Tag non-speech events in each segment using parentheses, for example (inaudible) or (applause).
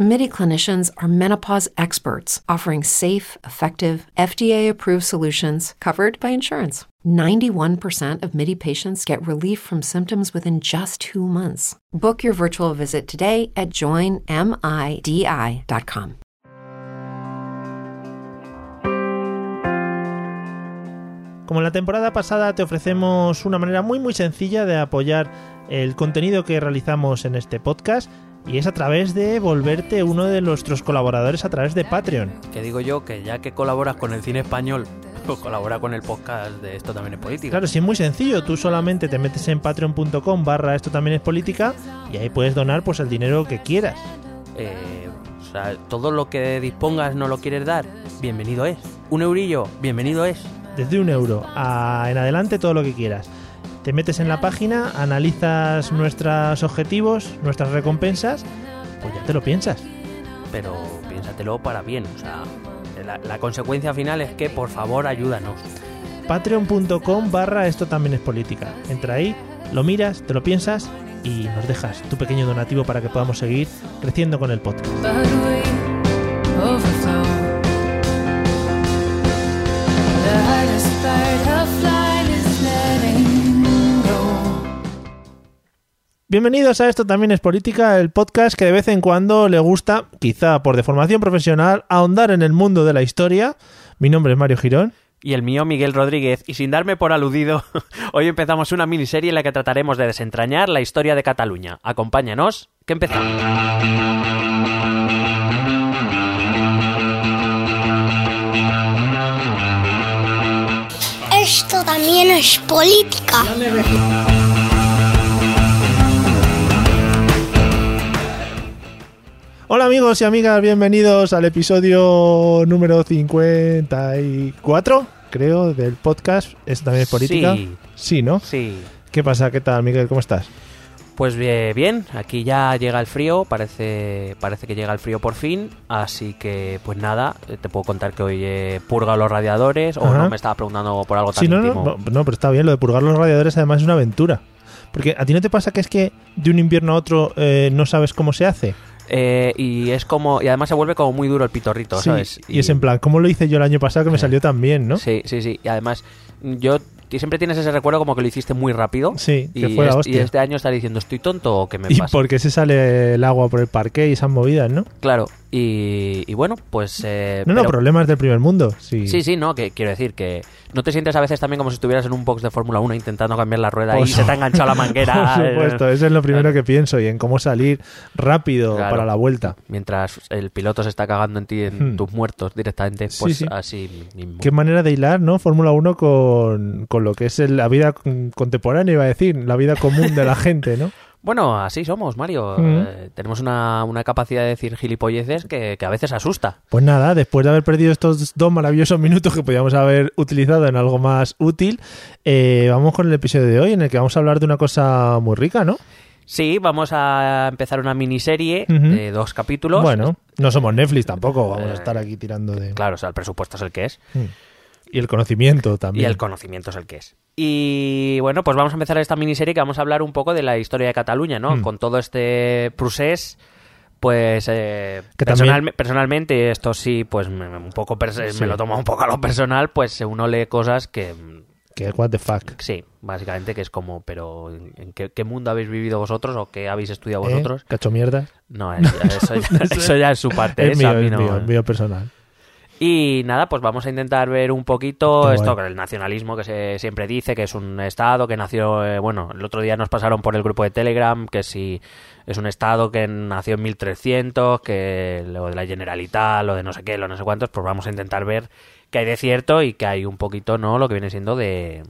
MIDI clinicians are menopause experts offering safe, effective, FDA approved solutions covered by insurance. 91% of MIDI patients get relief from symptoms within just two months. Book your virtual visit today at joinmidi.com. Como la temporada pasada te ofrecemos una manera muy muy sencilla de apoyar el contenido que realizamos en este podcast y es a través de volverte uno de nuestros colaboradores a través de Patreon. Que digo yo que ya que colaboras con el cine español, pues colabora con el podcast de Esto también es política. Claro, sí es muy sencillo, tú solamente te metes en patreon.com barra esto también es política y ahí puedes donar pues el dinero que quieras. Eh, o sea, todo lo que dispongas no lo quieres dar, bienvenido es. Un eurillo, bienvenido es. Desde un euro a, en adelante todo lo que quieras. Te metes en la página, analizas nuestros objetivos, nuestras recompensas, pues ya te lo piensas. Pero piénsatelo para bien, o sea, la, la consecuencia final es que por favor ayúdanos. Patreon.com barra esto también es política. Entra ahí, lo miras, te lo piensas y nos dejas tu pequeño donativo para que podamos seguir creciendo con el podcast. Bienvenidos a Esto también es política, el podcast que de vez en cuando le gusta, quizá por deformación profesional, ahondar en el mundo de la historia. Mi nombre es Mario Girón. Y el mío, Miguel Rodríguez, y sin darme por aludido, (laughs) hoy empezamos una miniserie en la que trataremos de desentrañar la historia de Cataluña. Acompáñanos, que empezamos. Esto también es política. Hola amigos y amigas, bienvenidos al episodio número 54, creo, del podcast. Esto también es política. Sí. Sí, ¿no? Sí. ¿Qué pasa? ¿Qué tal, Miguel? ¿Cómo estás? Pues bien, bien, aquí ya llega el frío, parece, parece que llega el frío por fin, así que pues nada, eh, te puedo contar que hoy he purgado los radiadores, o no me estaba preguntando por algo tan Sí, no, íntimo. no, pero está bien, lo de purgar los radiadores además es una aventura. Porque a ti no te pasa que es que de un invierno a otro eh, no sabes cómo se hace. Eh, y es como, y además se vuelve como muy duro el pitorrito, Sí, ¿sabes? y, es en plan, ¿cómo lo hice yo el año pasado que me salió tan bien, no? Sí, sí, sí, y además yo siempre tienes ese recuerdo como que lo hiciste muy rápido. Sí, que y, fue la es- y este año estás diciendo, ¿estoy tonto o qué me Y pasa? por qué se sale el agua por el parque y esas movidas, ¿no? Claro, y, y bueno, pues... eh, No, no, pero- problemas del primer mundo. Sí, Sí, sí, no, que quiero decir que no te sientes a veces también como si estuvieras en un box de Fórmula 1 intentando cambiar la rueda y se te ha enganchado la manguera. (laughs) Por supuesto, eso es lo primero que pienso y en cómo salir rápido Claro. para la vuelta. Mientras el piloto se está cagando en ti, en Hmm. tus muertos directamente, pues sí. así mismo. Qué manera de hilar, ¿no? Fórmula 1 con, con lo que es el- la vida con- contemporánea, iba a decir, la vida común de la (laughs) gente, ¿no? Bueno, así somos, Mario. Mm. Eh, tenemos una, una capacidad de decir gilipolleces que, que a veces asusta. Pues nada, después de haber perdido estos dos maravillosos minutos que podíamos haber utilizado en algo más útil, eh, vamos con el episodio de hoy en el que vamos a hablar de una cosa muy rica, ¿no? Sí, vamos a empezar una miniserie de dos capítulos. Bueno, no somos Netflix tampoco, vamos a Eh, estar aquí tirando de... Claro, o sea, el presupuesto es el que es. Mm. Y el conocimiento Y también. el conocimiento es el que es. Y bueno, pues vamos a empezar esta miniserie que vamos a hablar un poco de la historia de Cataluña, ¿no? Mm. Con todo este procés, pues eh, Que personal- también- personalmente, esto sí, pues me, un poco Sí. me lo tomo un poco a lo personal, pues uno lee cosas que Que what the fuck. sí, básicamente que es como, pero ¿en, qué, qué mundo habéis vivido vosotros o qué habéis estudiado ¿Eh? vosotros? Cacho mierda. No, es- eso, ya, (laughs) eso ya es su parte. Es esa mío, a mí es no- mío, es mío personal. Y nada, pues vamos a intentar ver un poquito Qué esto con el nacionalismo que se siempre dice, que es un estado que nació, eh, bueno, el otro día nos pasaron por el grupo de Telegram, que si es un estado que nació en 1300, que lo de la Generalitat, lo de no sé qué, lo no sé cuántos, pues vamos a intentar ver qué hay de cierto y que hay un poquito, ¿no? Lo que viene siendo de,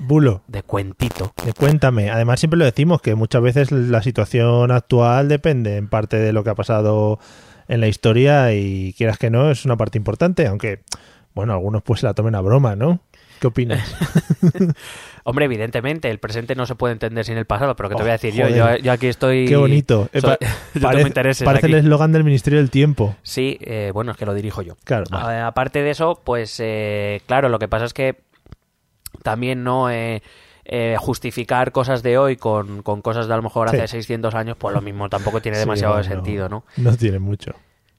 Bulo. de cuentito. Eh, Cuéntame, además siempre lo decimos que muchas veces la situación actual depende en parte de lo que ha pasado en la historia y quieras que no es una parte importante, aunque bueno, algunos pues se la tomen a broma, ¿no? ¿Qué opinas? (laughs) Hombre, evidentemente, el presente no se puede entender sin el pasado, pero que te Oh, voy a decir yo, yo, yo aquí estoy... Qué bonito. Eh, soy- (laughs) pa- parece (laughs) el eslogan del Ministerio del Tiempo. Sí, eh, bueno, es que lo dirijo yo. Claro, vale. A- Aparte de eso, pues eh, claro, lo que pasa es que también no eh, justificar cosas de hoy con, con cosas de a lo mejor hace Sí. 600 años, pues lo mismo tampoco tiene (laughs) Sí, demasiado no, sentido, ¿no? No tiene mucho.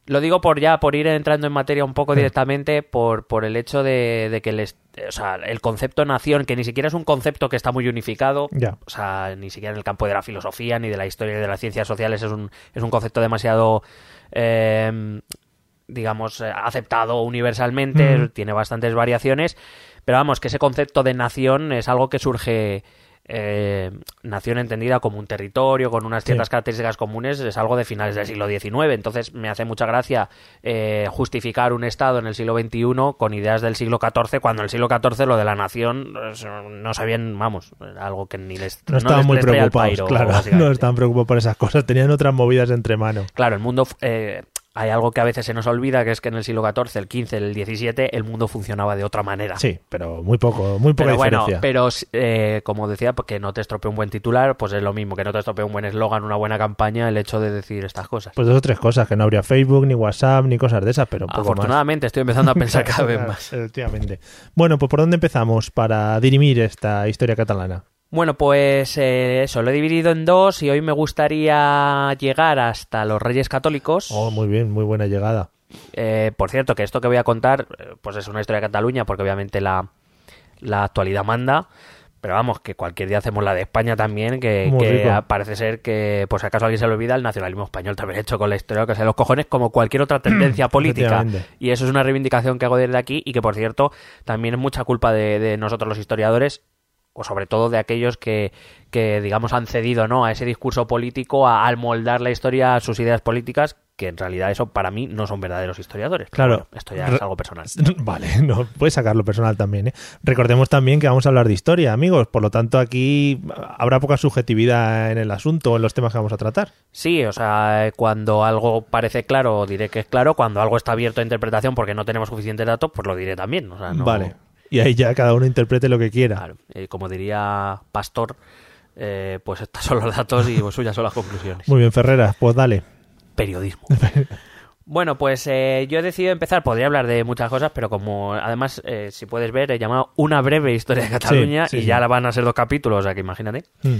Lo digo por ya, por ir entrando en materia un poco directamente, por, por el hecho de, de que el, est- o sea, el concepto nación, que ni siquiera es un concepto que está muy unificado, Ya. o sea, ni siquiera en el campo de la filosofía, ni de la historia, ni de las ciencias sociales, es un, es un concepto demasiado, eh, digamos, eh, aceptado universalmente, Mm. tiene bastantes variaciones, pero vamos, que ese concepto de nación es algo que surge... eh, nación entendida como un territorio con unas ciertas Sí. características comunes es algo de finales del siglo XIX entonces me hace mucha gracia eh, justificar un estado en el siglo XXI con ideas del siglo XIV cuando en el siglo XIV lo de la nación no sabían vamos algo que ni les No estaban les- muy les preocupados, pairo, claro. (laughs) No estaban preocupados por esas cosas. Tenían otras movidas entre manos. Claro, el mundo. eh, hay algo que a veces se nos olvida, que es que en el siglo XIV, el XV, el XVII, el mundo funcionaba de otra manera. Sí, pero muy poco, muy poca Pero bueno, diferencia. pero eh, como decía, pues, que no te estropee un buen titular, pues es lo mismo, que no te estropee un buen eslogan, una buena campaña, el hecho de decir estas cosas. Pues dos o tres cosas, que no habría Facebook, ni WhatsApp, ni cosas de esas, pero un poco más. Afortunadamente estoy empezando a pensar (laughs) cada vez más. Efectivamente. Bueno, pues ¿por dónde empezamos para dirimir esta historia catalana? Bueno, pues eh, eso, lo he dividido en dos y hoy me gustaría llegar hasta los Reyes Católicos. Oh, muy bien, muy buena llegada. Eh, por cierto, que esto que voy a contar, eh, pues es una historia de Cataluña, porque obviamente la, la actualidad manda. Pero vamos, que cualquier día hacemos la de España también, que, parece ser que, pues si acaso alguien se le olvida, el nacionalismo español también hecho con la historia que sea los cojones, como cualquier otra tendencia (clears throat) política. Y eso es una reivindicación que hago desde aquí y que, por cierto, también es mucha culpa de, de nosotros los historiadores, o sobre todo de aquellos que, que digamos, han cedido ¿no? a ese discurso político, a, al moldar la historia a sus ideas políticas, que en realidad eso para mí no son verdaderos historiadores. Claro. bueno, esto ya es algo personal. (laughs) Vale, no, puedes sacarlo personal también. ¿eh? Recordemos también que vamos a hablar de historia, amigos. Por lo tanto, aquí habrá poca subjetividad en el asunto o en los temas que vamos a tratar. Sí, o sea, cuando algo parece claro, diré que es claro. Cuando algo está abierto a interpretación porque no tenemos suficientes datos, pues lo diré también. O sea, no- Vale. Y ahí ya cada uno interprete lo que quiera. Claro, eh, como diría Pastor, eh, pues estos son los datos y pues, suyas son las conclusiones. Muy bien, Ferreras, pues dale. Periodismo. (laughs) Bueno, pues eh, yo he decidido empezar, podría hablar de muchas cosas, pero como además, eh, si puedes ver, he llamado Una breve historia de Cataluña sí, y sí. ya la van a ser dos capítulos, o sea que imagínate. Mm.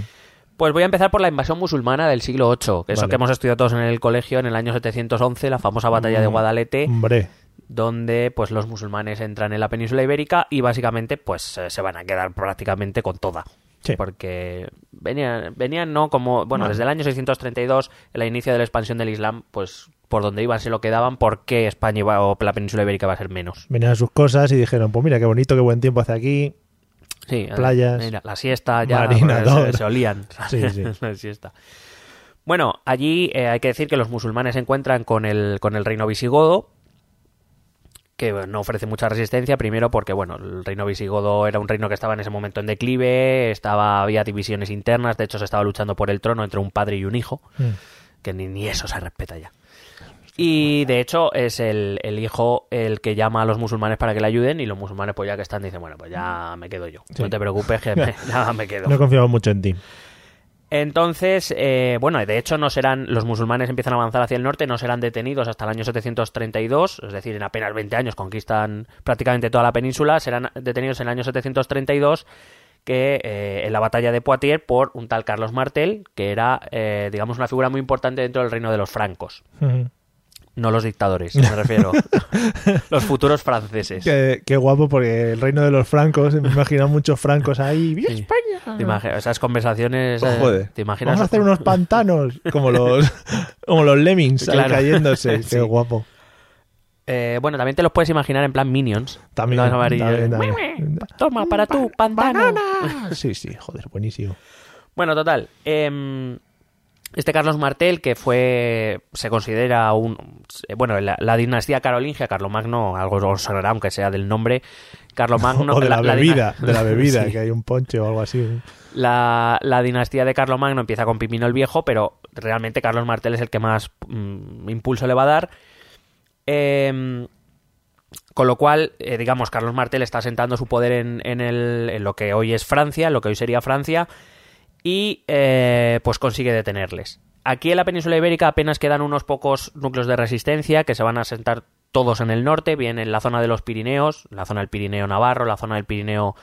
Pues voy a empezar por la invasión musulmana del siglo VIII, que eso que hemos estudiado todos en el colegio en el año 711, la famosa batalla de Mm, Guadalete, Hombre, donde pues los musulmanes entran en la península ibérica y básicamente pues eh, se van a quedar prácticamente con toda. Sí. Porque venían, venían no como, bueno, desde el año 632, el inicio de la expansión del Islam, pues por donde iban se lo quedaban, porque España iba, o la península ibérica va a ser menos. venían sus cosas y dijeron, pues mira, qué bonito, qué buen tiempo hace aquí. Sí, Playas. mira, la siesta ya Marinador. se, se olían. (laughs) Sí, sí. (laughs) la siesta. Bueno, allí eh, hay que decir que los musulmanes se encuentran con el, con el reino visigodo, que bueno, no ofrece mucha resistencia, primero porque bueno, el reino visigodo era un reino que estaba en ese momento en declive, estaba, había divisiones internas, de hecho se estaba luchando por el trono entre un padre y un hijo, Mm. que ni, ni eso se respeta ya. Y de hecho es el, el hijo el que llama a los musulmanes para que le ayuden y los musulmanes pues ya que están dicen, bueno, pues ya me quedo yo. Sí. No te preocupes que (laughs) me- ya me quedo. No confiamos mucho en ti. Entonces, eh, bueno, de hecho no serán, los musulmanes empiezan a avanzar hacia el norte, no serán detenidos hasta el año 732, es decir, en apenas 20 años conquistan prácticamente toda la península, serán detenidos en el año 732 que eh, en la batalla de Poitiers por un tal Carlos Martel, que era, eh, digamos, una figura muy importante dentro del reino de los francos. No los dictadores, me refiero. (laughs) los futuros franceses. Qué, qué guapo, porque el reino de los francos, me imagino muchos francos ahí. ¡Viva Sí. España! Te imagi- esas conversaciones, Oh, eh, joder. ¿te imaginas? Vamos a hacer unos pantanos, (laughs) como los, como los lemmings ahí Claro. cayéndose. (laughs) Sí. Qué guapo. Eh, bueno, también te los puedes imaginar en plan Minions. También, Los amarillos. también, también. Toma, para tú, pantano. ¡Banana! Sí, sí, joder, buenísimo. Bueno, total. em, este Carlos Martel, que fue, se considera un, bueno, la, la dinastía carolingia, Carlomagno, algo os sonará, aunque sea del nombre, Carlomagno. (laughs) o de la, dina- bebida, de la bebida, (laughs) Sí. que hay un ponche o algo así. La, la dinastía de Carlomagno empieza con Pipino el Viejo, pero realmente Carlos Martel es el que más mm, impulso le va a dar. Em, Con lo cual, eh, digamos, Carlos Martel está asentando su poder en, en el- en lo que hoy es Francia, en lo que hoy sería Francia, y eh, pues consigue detenerles. Aquí en la península ibérica apenas quedan unos pocos núcleos de resistencia que se van a asentar todos en el norte, bien en la zona de los Pirineos, la zona del Pirineo Navarro, la zona del Pirineo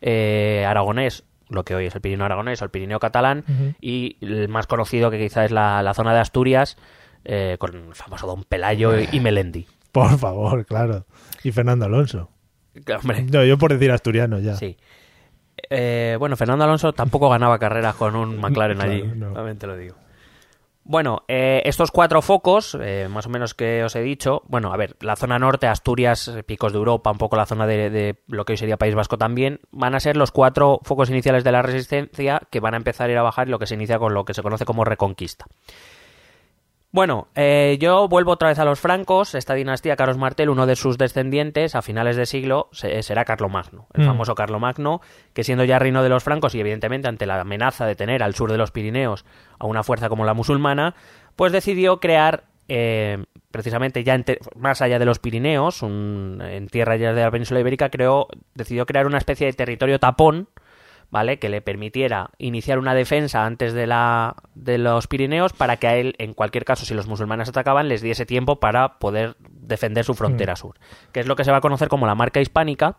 eh, Aragonés, lo que hoy es el Pirineo Aragonés o el Pirineo Catalán, y el más conocido que quizá es la, la zona de Asturias, eh, con el famoso Don Pelayo y, y Melendi. (laughs) Por favor, claro. Y Fernando Alonso. Hombre, No, yo por decir asturiano ya. Sí. Eh, bueno, Fernando Alonso tampoco ganaba carreras con un McLaren Claro, allí, no. también te lo digo. Bueno, eh, estos cuatro focos, eh, más o menos que os he dicho, bueno, a ver, la zona norte, Asturias, Picos de Europa, un poco la zona de, de lo que hoy sería País Vasco también, van a ser los cuatro focos iniciales de la resistencia que van a empezar a ir a bajar y lo que se inicia con lo que se conoce como reconquista. Bueno, eh, yo vuelvo otra vez a los francos. Esta dinastía, Carlos Martel, uno de sus descendientes a finales de siglo se- será Carlomagno, el Mm. famoso Carlomagno, que siendo ya reino de los francos y evidentemente ante la amenaza de tener al sur de los Pirineos a una fuerza como la musulmana, pues decidió crear, eh, precisamente ya más allá de los Pirineos, un- en tierra ya de la península ibérica, creó, decidió crear una especie de territorio tapón ¿vale? Que le permitiera iniciar una defensa antes de, la, de los Pirineos para que a él, en cualquier caso, si los musulmanes atacaban, les diese tiempo para poder defender su frontera sur. Que es lo que se va a conocer como la marca hispánica.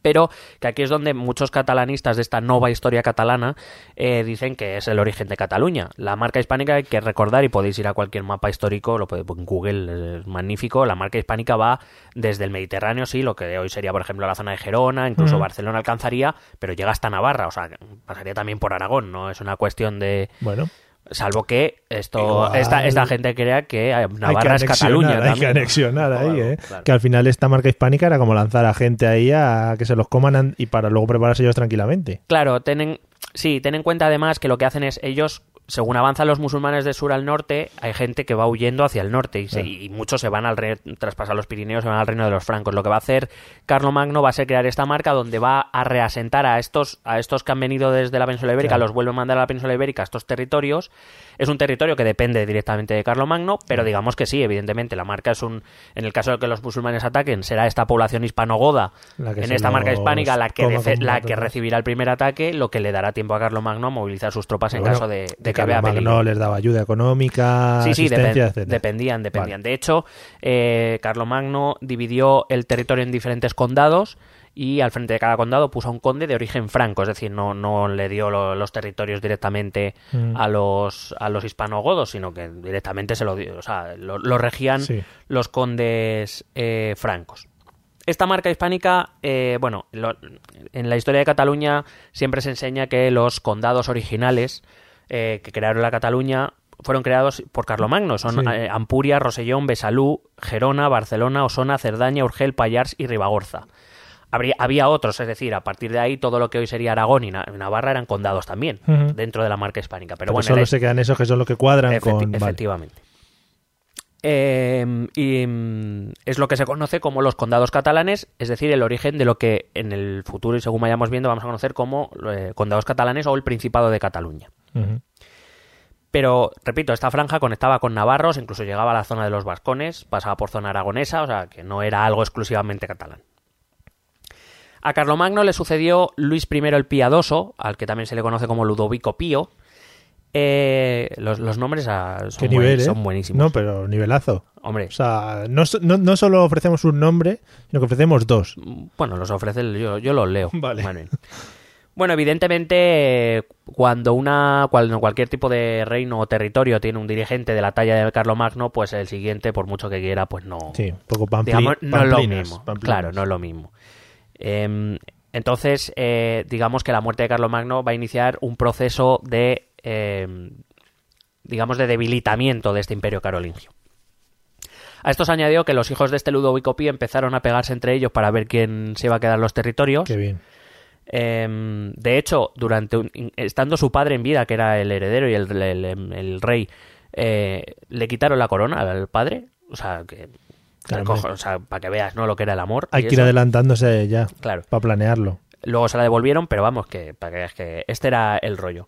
Pero que aquí es donde muchos catalanistas de esta nueva historia catalana eh, dicen que es el origen de Cataluña. La marca hispánica hay que recordar, y podéis ir a cualquier mapa histórico, lo podéis en Google, es magnífico. La marca hispánica va desde el Mediterráneo, sí, lo que hoy sería, por ejemplo, la zona de Gerona, incluso Ujú. Barcelona alcanzaría, pero llega hasta Navarra, o sea, pasaría también por Aragón, no es una cuestión de. Bueno, Salvo que esto Igual. esta, esta gente crea que Navarra es anexionar, Cataluña. Hay que también, ¿no? anexionar ahí, Claro, ¿eh? claro. Que al final esta marca hispánica era como lanzar a gente ahí a que se los coman an- y para luego prepararse ellos tranquilamente. Claro, ten en- sí, ten en cuenta además que lo que hacen es ellos, según avanzan los musulmanes de sur al norte, hay gente que va huyendo hacia el norte y, se- Claro. y muchos se van al reino, tras pasar los Pirineos, se van al reino de los francos. Lo que va a hacer Carlomagno va a ser crear esta marca donde va a reasentar a estos, a estos que han venido desde la península ibérica, Claro. los vuelve a mandar a la península ibérica, a estos territorios. Es un territorio que depende directamente de Carlomagno, pero digamos que sí, evidentemente, la marca es un, en el caso de que los musulmanes ataquen, será esta población hispanogoda en esta marca hispánica la que, la que recibirá el primer ataque, lo que le dará tiempo a Carlomagno a movilizar sus tropas en caso de, de que vea peligro. les daba ayuda económica, Sí, sí, asistencia, dependían, dependían. De hecho, eh, Carlomagno dividió el territorio en diferentes condados y al frente de cada condado puso a un conde de origen franco, es decir, no, no le dio lo- los territorios directamente Mm. a los a los hispanogodos, sino que directamente se lo dio, o sea, lo, lo regían Sí. los condes eh, francos. Esta marca hispánica, eh, bueno, lo- en la historia de Cataluña siempre se enseña que los condados originales eh, que crearon la Cataluña fueron creados por Carlomagno. Son Sí. eh, Ampuria, Rosellón, Besalú, Gerona, Barcelona, Osona, Cerdaña, Urgel, Pallars y Ribagorza. Habría- había otros, es decir, a partir de ahí todo lo que hoy sería Aragón y Na- Navarra eran condados también, dentro de la marca hispánica. Pero, Pero bueno, solo se quedan esos que son los que cuadran Efecti- con... vale. Efectivamente. Eh, y mm, es lo que se conoce como los condados catalanes, es decir, el origen de lo que en el futuro y según vayamos viendo vamos a conocer como eh, condados catalanes o el Principado de Cataluña. Pero, repito, esta franja conectaba con navarros, incluso llegaba a la zona de los vascones, pasaba por zona aragonesa, o sea, que no era algo exclusivamente catalán. A Carlomagno le sucedió Luis I el Piadoso, al que también se le conoce como Ludovico Pío. Eh, los, los nombres ah, son, ¿Qué buen- nivel, eh? son buenísimos. No, pero nivelazo. Hombre, O sea, no, no, no solo ofrecemos un nombre, sino que ofrecemos dos. bueno, los ofrece, yo, yo los leo. (laughs) Vale. Bien. Bueno, evidentemente, cuando una cuando cualquier tipo de reino o territorio tiene un dirigente de la talla de Carlomagno, pues el siguiente, por mucho que quiera, pues no. Sí, poco pampli- digamos, no es lo mismo. pamplinas. Claro, no es lo mismo. Em, entonces, eh, digamos que la muerte de Carlomagno va a iniciar un proceso de, em, digamos, de debilitamiento de este imperio carolingio. A esto se añadió que los hijos de este Ludovico Pío empezaron a pegarse entre ellos para ver quién se iba a quedar los territorios. Qué bien. Em, de hecho, durante un- estando su padre en vida, que era el heredero y el, el- el rey, eh, le quitaron la corona al padre. O sea, que, Claro, cojo- hombre. o sea, para que veas ¿no? lo que era el amor. Hay que ir adelantándose ya, Claro. para planearlo. Luego se la devolvieron, pero vamos, que para que veas que este era el rollo.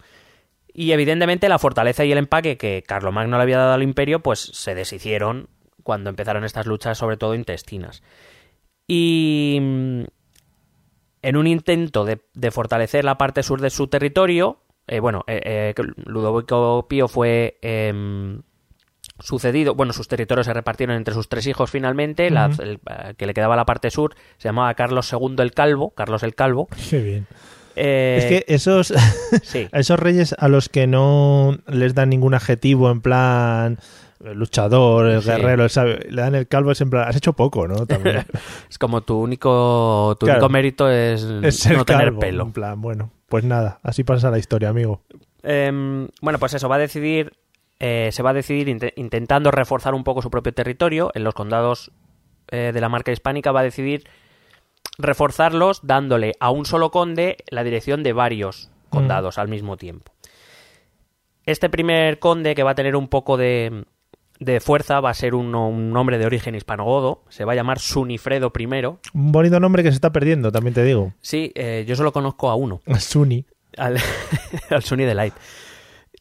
Y evidentemente la fortaleza y el empaque que Carlomagno le había dado al imperio, pues se deshicieron cuando empezaron estas luchas, sobre todo intestinas. Y mm, en un intento de, de fortalecer la parte sur de su territorio, eh, bueno, eh, eh, Ludovico Pío fue em, sucedido, bueno, sus territorios se repartieron entre sus tres hijos finalmente, la- el, eh, que le quedaba la parte sur se llamaba Carlos II el Calvo, Carlos el Calvo. Qué bien. Eh, es que esos, (laughs) sí, a (laughs) esos reyes a los que no les dan ningún adjetivo en plan el luchador, el Sí. guerrero, el sabio, le dan el calvo, es en plan, has hecho poco, ¿no? También. (laughs) es como tu único, tu Claro. único mérito es, no tener calvo, pelo. En plan, bueno, pues nada, así pasa la historia, amigo. Em, bueno, pues eso, va a decidir, eh, se va a decidir inte- intentando reforzar un poco su propio territorio. En los condados eh, de la marca hispánica va a decidir reforzarlos dándole a un solo conde la dirección de varios condados al mismo tiempo. Este primer conde que va a tener un poco de, de fuerza va a ser un, un hombre de origen hispanogodo, se va a llamar Sunifredo I. Un bonito nombre que se está perdiendo, también te digo. Sí, eh, yo solo conozco a uno. Suni. al, (laughs) al Sunny Delight.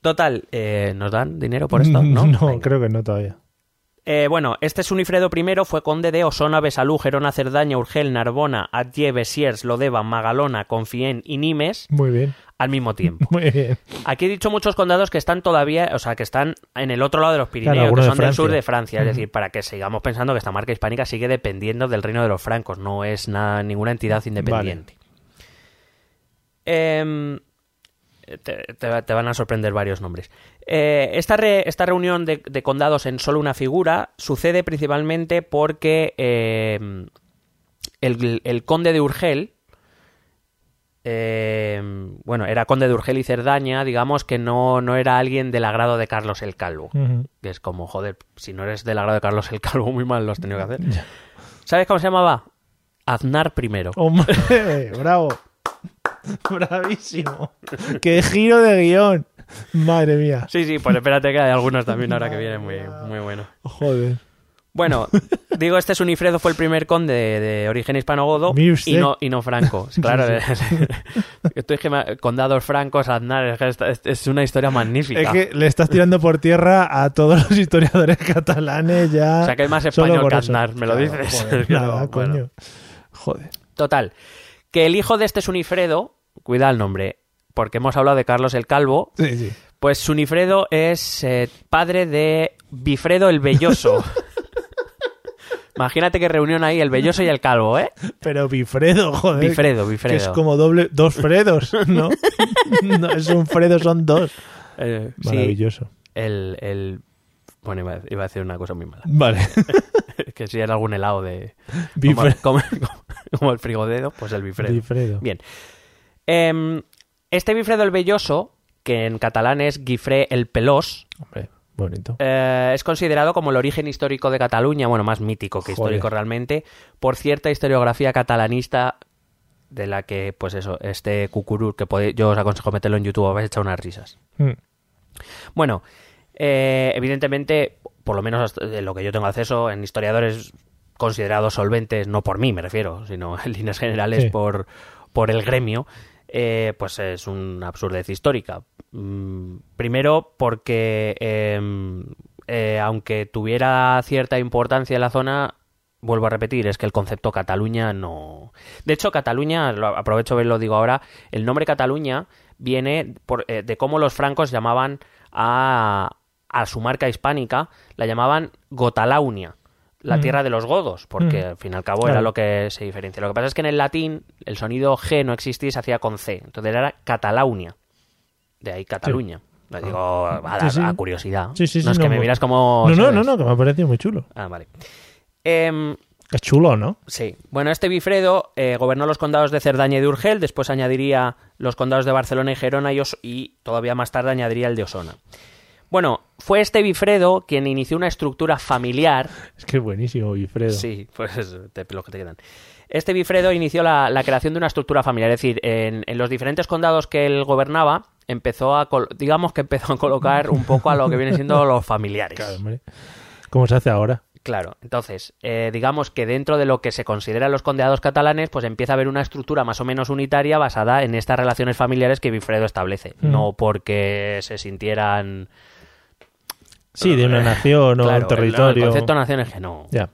Total, eh, ¿nos dan dinero por esto? (laughs) No, Venga. creo que no todavía. Eh, bueno, este Sunifredo I fue conde de Osona, Besalú, Gerona, Cerdaña, Urgel, Narbona, Atlle, Besiers, Lodeva, Magalona, Confien y Nimes Muy bien, al mismo tiempo. (laughs) muy bien. Aquí he dicho muchos condados que están todavía, o sea, que están en el otro lado de los Pirineos, Claro, que de son del sur de Francia. Es decir, para que sigamos pensando que esta marca hispánica sigue dependiendo del reino de los francos, no es nada, ninguna entidad independiente. Em, te, te- te van a sorprender varios nombres. Eh, esta, re- esta reunión de, de condados en solo una figura sucede principalmente porque em, el, el conde de Urgel, em, bueno, era conde de Urgel y Cerdaña, digamos que no, no era alguien del agrado de Carlos el Calvo. Que es como, joder, si no eres del agrado de Carlos el Calvo, muy mal lo has tenido que hacer. (laughs) ¿Sabes cómo se llamaba? Aznar I. Hombre, bravo. (laughs) Bravísimo. Qué giro de guion. Madre mía. Sí, sí, pues espérate que hay algunos también ahora que vienen muy, muy buenos. Joder. Bueno, digo, este Sunifredo fue el primer conde de, de origen hispanogodo y no, y no franco. (laughs) Claro, Sí, esto es que me- condados francos, Aznar, es, una historia magnífica. Es que le estás tirando por tierra a todos los historiadores catalanes ya. O sea, que hay más español que. Aznar, ¿me lo dices? joder, (laughs) nada, bueno. coño. Joder. Total, que el hijo de este Sunifredo, cuida el nombre, porque hemos hablado de Carlos el Calvo, Sí, sí. pues Sunifredo es eh, padre de Bifredo el Belloso. (laughs) Imagínate qué reunión ahí, el Belloso y el Calvo, ¿eh? Pero Bifredo, joder. Bifredo, Que Bifredo. es como doble, dos Fredos, ¿no? (laughs) no es un Fredo, son dos. Eh, sí, Maravilloso. el, el... Bueno, iba, iba a decir una cosa muy mala. Vale. (laughs) que si era algún helado de... Como, Bifredo. como- como el frigodedo, pues el Bifredo. Bifredo. Bien. Em, este Bifredo el Belloso, que en catalán es Guifré el Pelós, Hombre, bonito. eh, es considerado como el origen histórico de Cataluña, bueno, más mítico que Joder. histórico realmente, por cierta historiografía catalanista de la que, pues eso, este cucurú, que yo os aconsejo meterlo en YouTube, vais a echar unas risas. Mm. Bueno, eh, evidentemente, por lo menos de lo que yo tengo acceso, en historiadores considerados solventes, no por mí me refiero, sino en líneas generales Sí. por, por el gremio, eh, pues es una absurdez histórica. Mm, primero porque, eh, eh, aunque tuviera cierta importancia en la zona, vuelvo a repetir, es que el concepto Cataluña no... De hecho, Cataluña, aprovecho y lo digo ahora, el nombre Cataluña viene por, eh, de cómo los francos llamaban a, a su marca hispánica, la llamaban Gotalaunia, la Mm. tierra de los godos, porque Mm. al fin y al cabo Claro. era lo que se diferencia. Lo que pasa es que en el latín el sonido G no existía y se hacía con C, entonces era Catalaunia, de ahí Cataluña. Lo digo a, a- Sí, sí. a curiosidad. Sí, sí, sí, no es que no, me no. miras como... No, no, no, no, que me ha parecido muy chulo. Ah, vale. Em, Es chulo, ¿no? Sí. Bueno, este Bifredo eh, gobernó los condados de Cerdaña y de Urgel, después añadiría los condados de Barcelona y Gerona y, Os- y todavía más tarde añadiría el de Osona. Bueno, fue este Bifredo quien inició una estructura familiar. Es que es buenísimo, Bifredo. Sí, pues es te- lo que te quedan. Este Bifredo inició la, la creación de una estructura familiar, es decir, en, en los diferentes condados que él gobernaba, empezó a, digamos que empezó a colocar un poco a lo que vienen siendo los familiares. Claro, hombre. ¿Cómo se hace ahora? Claro, entonces, eh, digamos que dentro de lo que se consideran los condeados catalanes, pues empieza a haber una estructura más o menos unitaria basada en estas relaciones familiares que Bifredo establece, Mm. no porque se sintieran... Sí, de una nación o Claro, un territorio. El, concepto nación es que no. Ya.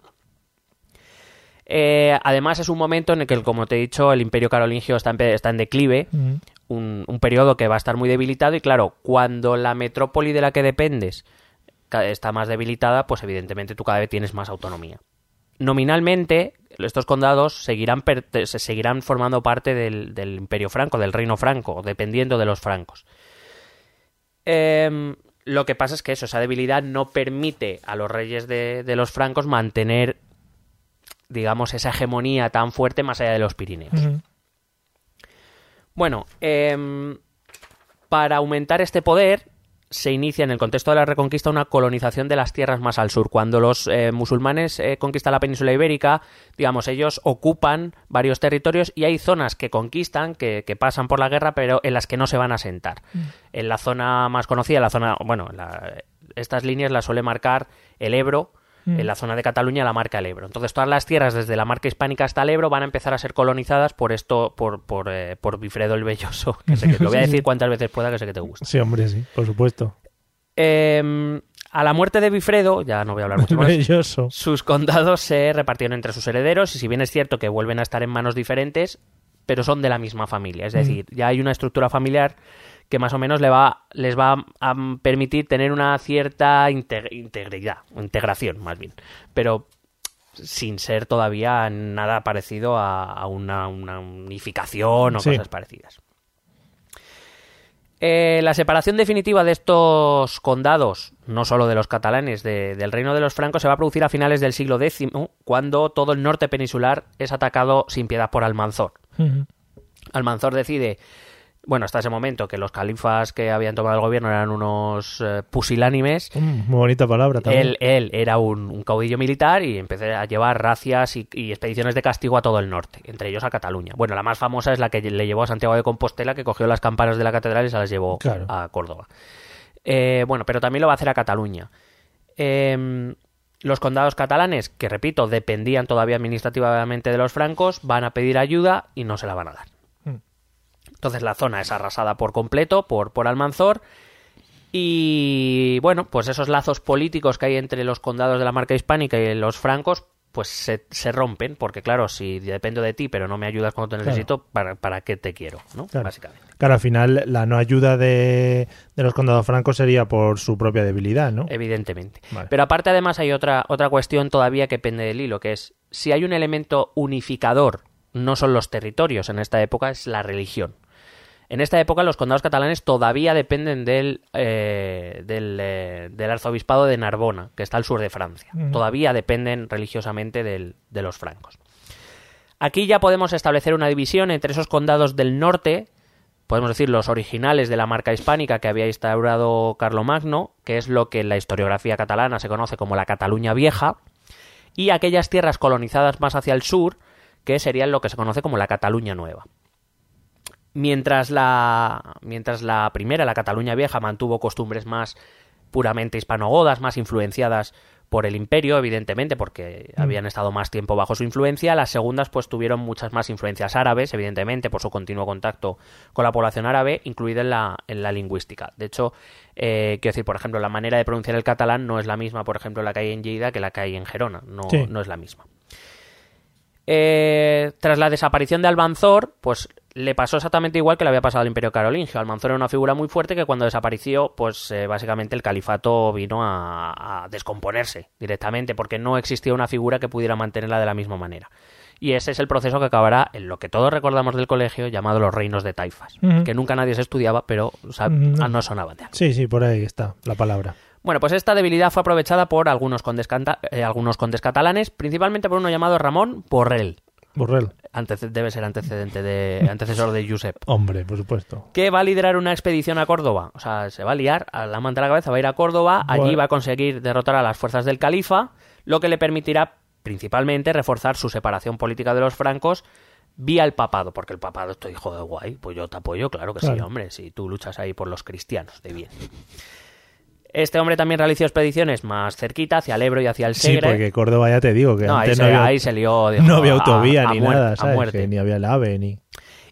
Eh, además, es un momento en el que, como te he dicho, el imperio carolingio está en, pe- está en declive, Mm. un, un periodo que va a estar muy debilitado y claro, cuando la metrópoli de la que dependes está más debilitada, pues evidentemente tú cada vez tienes más autonomía. Nominalmente, estos condados seguirán, perte- se seguirán formando parte del, del imperio franco, del reino franco, dependiendo de los francos. Em, lo que pasa es que eso, esa debilidad no permite a los reyes de, de los francos mantener, digamos, esa hegemonía tan fuerte más allá de los Pirineos. Bueno, em, para aumentar este poder se inicia en el contexto de la Reconquista una colonización de las tierras más al sur. Cuando los eh, musulmanes eh, conquistan la península ibérica, digamos, ellos ocupan varios territorios y hay zonas que conquistan, que, que pasan por la guerra, pero en las que no se van a sentar. En la zona más conocida, la zona, bueno, la- estas líneas las suele marcar el Ebro, en la zona de Cataluña la marca el Ebro. Entonces todas las tierras desde la marca hispánica hasta el Ebro van a empezar a ser colonizadas por esto, por, por, eh, por Bifredo el Velloso. Que sé que, lo voy a (laughs) decir cuantas veces pueda que sé que te gusta. Sí, hombre, sí, por supuesto. Eh, a la muerte de Bifredo, ya no voy a hablar mucho más, sus condados se repartieron entre sus herederos y si bien es cierto que vuelven a estar en manos diferentes, pero son de la misma familia. Es decir, ya hay una estructura familiar que más o menos le va, les va a permitir tener una cierta inte- integridad, o integración más bien, pero sin ser todavía nada parecido a, a una, una unificación o Sí. cosas parecidas. Eh, la separación definitiva de estos condados, no solo de los catalanes, de- del reino de los francos, se va a producir a finales del siglo X, cuando todo el norte peninsular es atacado sin piedad por Almanzor. Almanzor decide, bueno, hasta ese momento, que los califas que habían tomado el gobierno eran unos eh, pusilánimes. Mm, muy bonita palabra también. Él, él era un, un caudillo militar y empezó a llevar racias y, y expediciones de castigo a todo el norte, entre ellos a Cataluña. Bueno, la más famosa es la que le llevó a Santiago de Compostela, que cogió las campanas de la catedral y se las llevó Claro. a Córdoba. Eh, bueno, pero también lo va a hacer a Cataluña. Em, los condados catalanes, que repito, dependían todavía administrativamente de los francos, van a pedir ayuda y no se la van a dar. Entonces la zona es arrasada por completo por, por Almanzor y bueno, pues esos lazos políticos que hay entre los condados de la marca hispánica y los francos, pues se, se rompen, porque claro, si dependo de ti, pero no me ayudas cuando te Claro. necesito, ¿para, para qué te quiero? ¿no? Claro. Básicamente. Claro, al final la no ayuda de, de los condados francos sería por su propia debilidad, ¿no? Evidentemente. Vale. Pero aparte, además, hay otra, otra cuestión todavía que pende del hilo, que es si hay un elemento unificador, no son los territorios en esta época, es la religión. En esta época los condados catalanes todavía dependen del, eh, del, eh, del arzobispado de Narbona, que está al sur de Francia. Todavía dependen religiosamente del- de los francos. Aquí ya podemos establecer una división entre esos condados del norte, podemos decir los originales de la marca hispánica que había instaurado Carlomagno, que es lo que en la historiografía catalana se conoce como la Cataluña Vieja, y aquellas tierras colonizadas más hacia el sur, que serían lo que se conoce como la Cataluña Nueva. Mientras la, mientras la primera, la Cataluña Vieja, mantuvo costumbres más puramente hispanogodas, más influenciadas por el imperio, evidentemente, porque habían estado más tiempo bajo su influencia. Las segundas, pues, tuvieron muchas más influencias árabes, evidentemente, por su continuo contacto con la población árabe, incluida en la, en la lingüística. De hecho, eh, quiero decir, por ejemplo, la manera de pronunciar el catalán no es la misma, por ejemplo, la que hay en Lleida que la que hay en Gerona. No, Sí. no es la misma. Eh, tras la desaparición de Almanzor, pues le pasó exactamente igual que le había pasado al Imperio Carolingio. Almanzor era una figura muy fuerte que cuando desapareció, pues eh, básicamente el califato vino a, a descomponerse directamente porque no existía una figura que pudiera mantenerla de la misma manera. Y ese es el proceso que acabará en lo que todos recordamos del colegio llamado los reinos de taifas, que nunca nadie se estudiaba, pero o sea, Ujú. no sonaban de algo. Sí, sí, por ahí está la palabra. Bueno, pues esta debilidad fue aprovechada por algunos condes, eh, algunos condes catalanes, principalmente por uno llamado Ramón Borrell. Borrell. Antece- debe ser antecedente de antecesor de Josep. (laughs) Hombre, por supuesto. Que va a liderar una expedición a Córdoba. O sea, se va a liar a la manta de la cabeza, va a ir a Córdoba, allí va a conseguir derrotar a las fuerzas del califa, lo que le permitirá principalmente reforzar su separación política de los francos vía el papado, porque el papado estoy hijo de guay, pues yo te apoyo, claro que sí, hombre, si tú luchas ahí por los cristianos, de bien. Este hombre también realizó expediciones más cerquita, hacia el Ebro y hacia el Sí, Segre. porque Córdoba ya te digo que no, ahí antes se, no había, ahí se lió, no había autovía a ni muerte, nada, ni había el AVE ni...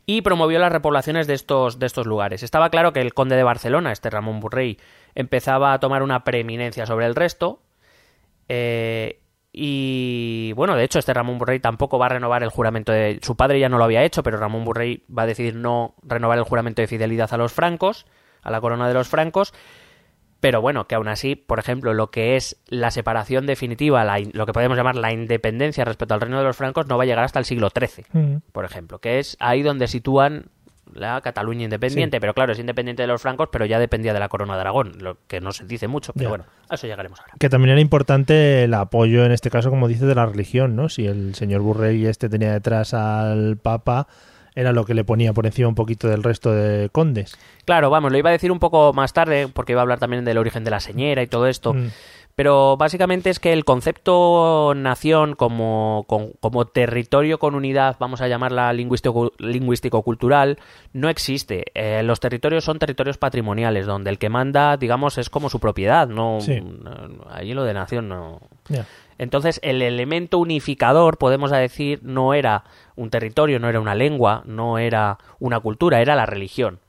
y promovió las repoblaciones de estos, de estos lugares. Estaba claro que el conde de Barcelona, este Ramón Burrey, empezaba a tomar una preeminencia sobre el resto. eh, Y bueno, de hecho, este Ramón Burrey tampoco va a renovar el juramento de. Su padre ya no lo había hecho, pero Ramón Burrey va a decidir no renovar el juramento de fidelidad a los francos, a la corona de los francos. Pero bueno, que aún así, por ejemplo, lo que es la separación definitiva, la lo que podemos llamar la independencia respecto al reino de los francos, no va a llegar hasta el siglo XIII, Mm. por ejemplo, que es ahí donde sitúan la Cataluña independiente. Sí. Pero claro, es independiente de los francos, pero ya dependía de la corona de Aragón, lo que no se dice mucho, pero Ya. bueno, a eso llegaremos ahora. Que también era importante el apoyo, en este caso, como dices, de la religión, ¿no? Si el señor Burrey este tenía detrás al Papa, era lo que le ponía por encima un poquito del resto de condes. Claro, vamos, lo iba a decir un poco más tarde, porque iba a hablar también del origen de la señera y todo esto. Mm. Pero básicamente es que el concepto nación como, como territorio con unidad, vamos a llamarla lingüístico- lingüístico-cultural, no existe. Eh, los territorios son territorios patrimoniales, donde el que manda, digamos, es como su propiedad. No, Sí. no- allí lo de nación no. Entonces, el elemento unificador, podemos decir, no era un territorio, no era una lengua, no era una cultura, era la religión.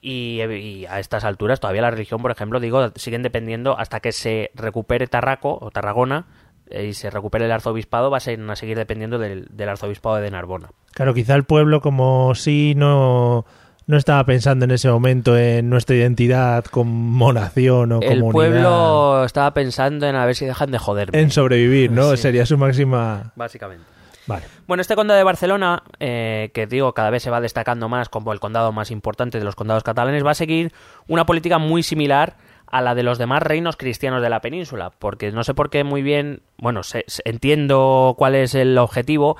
Y, a estas alturas todavía la religión, por ejemplo, digo, siguen dependiendo hasta que se recupere Tarraco o Tarragona eh, y se recupere el arzobispado, va a seguir dependiendo del, del arzobispado de Narbona. Claro, quizá el pueblo como sí no, no estaba pensando en ese momento en nuestra identidad como nación o el como pueblo estaba pensando en a ver si dejan de joderme. en sobrevivir, ¿no? Sí. Sería su máxima... Básicamente. Vale. Bueno, este condado de Barcelona, eh, que digo, cada vez se va destacando más como el condado más importante de los condados catalanes, va a seguir una política muy similar a la de los demás reinos cristianos de la península, porque no sé por qué muy bien, bueno, sé- sé- entiendo cuál es el objetivo,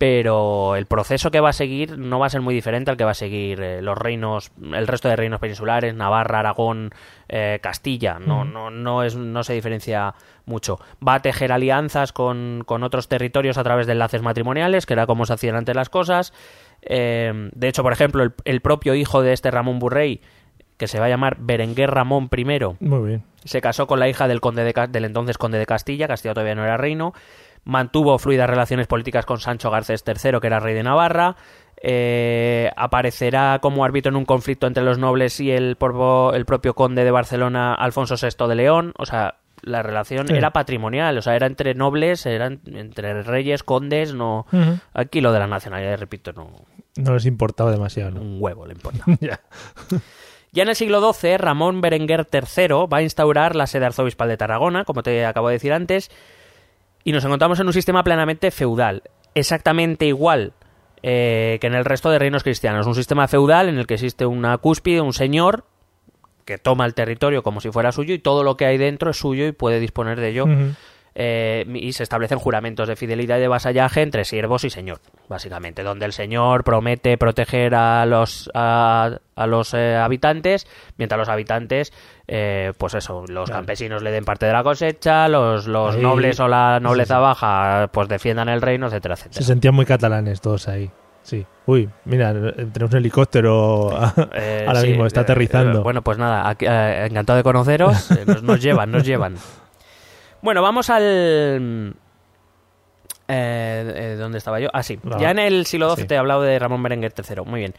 pero el proceso que va a seguir no va a ser muy diferente al que va a seguir eh, los reinos, el resto de reinos peninsulares, Navarra, Aragón, eh, Castilla. No, no, no, es, no se diferencia mucho. Va a tejer alianzas con, con otros territorios a través de enlaces matrimoniales, que era como se hacían antes las cosas. Eh, de hecho, por ejemplo, el, el propio hijo de este Ramón Burrey, que se va a llamar Berenguer Ramón I, Muy bien. se casó con la hija del, conde de del entonces conde de Castilla, Castilla todavía no era reino, mantuvo fluidas relaciones políticas con Sancho Garcés III, que era rey de Navarra, eh, aparecerá como árbitro en un conflicto entre los nobles y el, porvo- el propio conde de Barcelona, Alfonso VI de León, o sea, la relación Sí. era patrimonial, o sea, era entre nobles, eran entre reyes, condes, no... Aquí lo de la nacionalidad, repito, no... No les importaba demasiado, ¿no? Un huevo le importa. (laughs) ya. Ya en el siglo XII, Ramón Berenguer III va a instaurar la sede arzobispal de Tarragona, como te acabo de decir antes, y nos encontramos en un sistema plenamente feudal, exactamente igual eh, que en el resto de reinos cristianos. Un sistema feudal en el que existe una cúspide, un señor que toma el territorio como si fuera suyo y todo lo que hay dentro es suyo y puede disponer de ello. Eh, y se establecen juramentos de fidelidad y de vasallaje entre siervos y señor, básicamente, donde el señor promete proteger a los a, a los eh, habitantes, mientras los habitantes, eh, pues eso, los Claro. campesinos le den parte de la cosecha, los, los Ahí- nobles o la nobleza sí, sí. baja, pues defiendan el reino, etcétera, Se etcétera. sentían muy catalanes todos ahí. Sí. Uy, mira, tenemos un helicóptero Eh, ahora sí, mismo, está eh, aterrizando. bueno, pues nada, aquí, eh, encantado de conoceros. nos, nos llevan, nos llevan. (laughs) Bueno, vamos al. Eh, eh, ¿Dónde estaba yo? Ah, sí. Ya en el siglo XII sí. te he hablado de Ramón Berenguer III. Muy bien.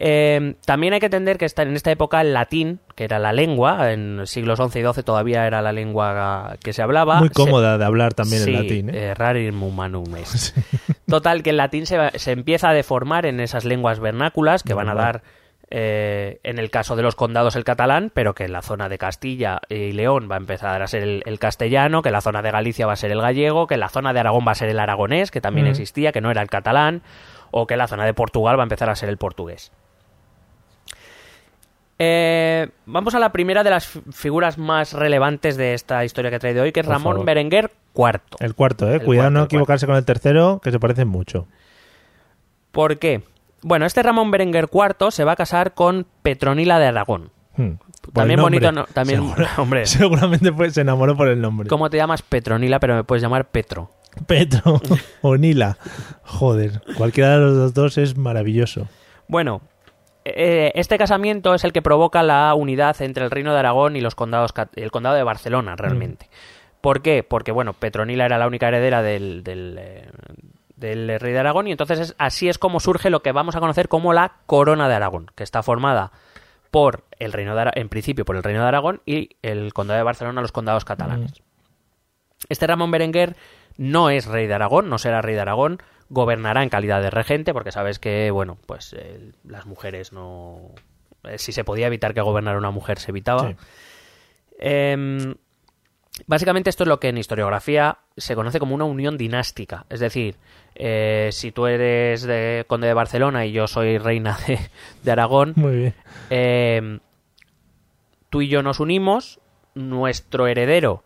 Eh, también hay que entender que está en esta época el latín, que era la lengua, en siglos XI y XII todavía era la lengua que se hablaba. Muy Se- cómoda de hablar también Sí, en latín. ¿eh? eh, rarim humanum es. (laughs) Total, que el latín se, se empieza a deformar en esas lenguas vernáculas que van a dar, eh, en el caso de los condados, el catalán, pero que en la zona de Castilla y León va a empezar a ser el, el castellano, que en la zona de Galicia va a ser el gallego, que en la zona de Aragón va a ser el aragonés, que también existía, que no era el catalán, o que en la zona de Portugal va a empezar a ser el portugués. Eh, vamos a la primera de las fi- figuras más relevantes de esta historia que he traído hoy, que es Por Ramón favor. Berenguer IV. El cuarto, ¿eh? El Cuidado cuarto, no equivocarse con el tercero, que se parecen mucho. ¿Por qué? Bueno, este Ramón Berenguer IV se va a casar con Petronila de Aragón. Hmm. También bonito, ¿no? También, (laughs) hombre. Seguramente pues, se enamoró por el nombre. ¿Cómo te llamas Petronila, pero me puedes llamar Petro? Petro (laughs) o Nila. Joder, cualquiera de los dos es maravilloso. Bueno, eh, este casamiento es el que provoca la unidad entre el Reino de Aragón y los condados, el condado de Barcelona, realmente. ¿Por qué? Porque, bueno, Petronila era la única heredera del, del, eh, del rey de Aragón y entonces es- así es como surge lo que vamos a conocer como la corona de Aragón, que está formada por el reino de Ara- en principio por el reino de Aragón y el condado de Barcelona, los condados catalanes. Este Ramón Berenguer no es rey de Aragón, no será rey de Aragón, gobernará en calidad de regente, porque sabes que, bueno, pues eh, las mujeres no... eh, si se podía evitar que gobernara una mujer, se evitaba. Sí. Em, básicamente esto es lo que en historiografía se conoce como una unión dinástica. Es decir, eh, si tú eres de conde de Barcelona y yo soy reina de, de Aragón, Muy bien. eh, tú y yo nos unimos, nuestro heredero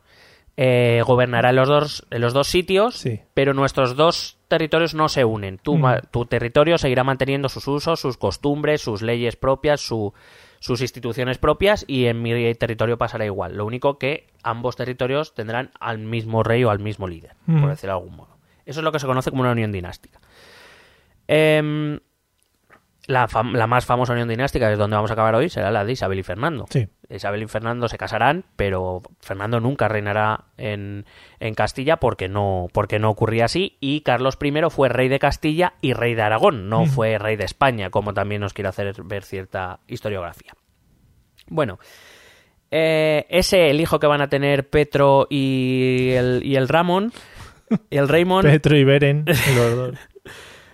eh, gobernará en los dos, en los dos sitios, Sí. pero nuestros dos territorios no se unen. Tu, Mm. territorio seguirá manteniendo sus usos, sus costumbres, sus leyes propias, su- sus instituciones propias y en mi territorio pasará igual. Lo único que ambos territorios tendrán al mismo rey o al mismo líder, Mm. por decirlo de algún modo. Eso es lo que se conoce como una unión dinástica. Em, la, la más famosa unión dinástica, que es donde vamos a acabar hoy, será la de Isabel y Fernando. Sí. Isabel y Fernando se casarán, pero Fernando nunca reinará en, en Castilla porque no, porque no ocurría así. Y Carlos I fue rey de Castilla y rey de Aragón, no fue rey de España, como también nos quiere hacer ver cierta historiografía. Bueno, eh, ese el hijo que van a tener Petro y el, y el Ramón, (laughs) el Raymond, Petro y Beren, (laughs) los dos.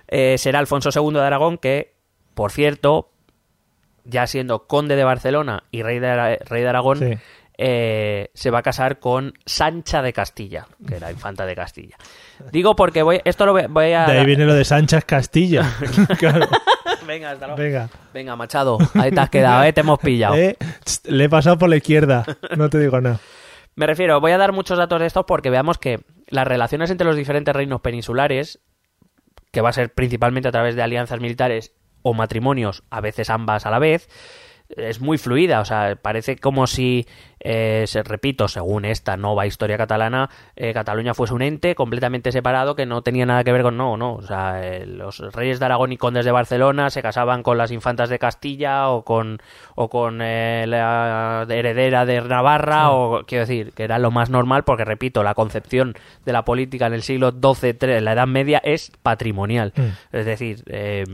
eh, será Alfonso II de Aragón, que, por cierto, ya siendo conde de Barcelona y rey de, rey de Aragón, Sí. eh, se va a casar con Sancha de Castilla, que era infanta de Castilla. Digo porque voy, esto lo voy, a... De ahí viene lo de Sánchez Castilla. (laughs) claro. Venga, hasta luego. Venga. Venga, Machado, ahí te has quedado, ¿eh? te hemos pillado. Eh, le he pasado por la izquierda. No te digo nada. Me refiero, voy a dar muchos datos de estos porque veamos que las relaciones entre los diferentes reinos peninsulares, que va a ser principalmente a través de alianzas militares o matrimonios, a veces ambas a la vez, es muy fluida, o sea, parece como si, eh, se, repito, según esta nueva historia catalana, eh, Cataluña fuese un ente completamente separado que no tenía nada que ver con, no, no, o sea, eh, los reyes de Aragón y condes de Barcelona se casaban con las infantas de Castilla o con, o con eh, la heredera de Navarra, o quiero decir, que era lo más normal porque, repito, la concepción de la política en el siglo XII, en la Edad Media, es patrimonial. Mm. Es decir, eh,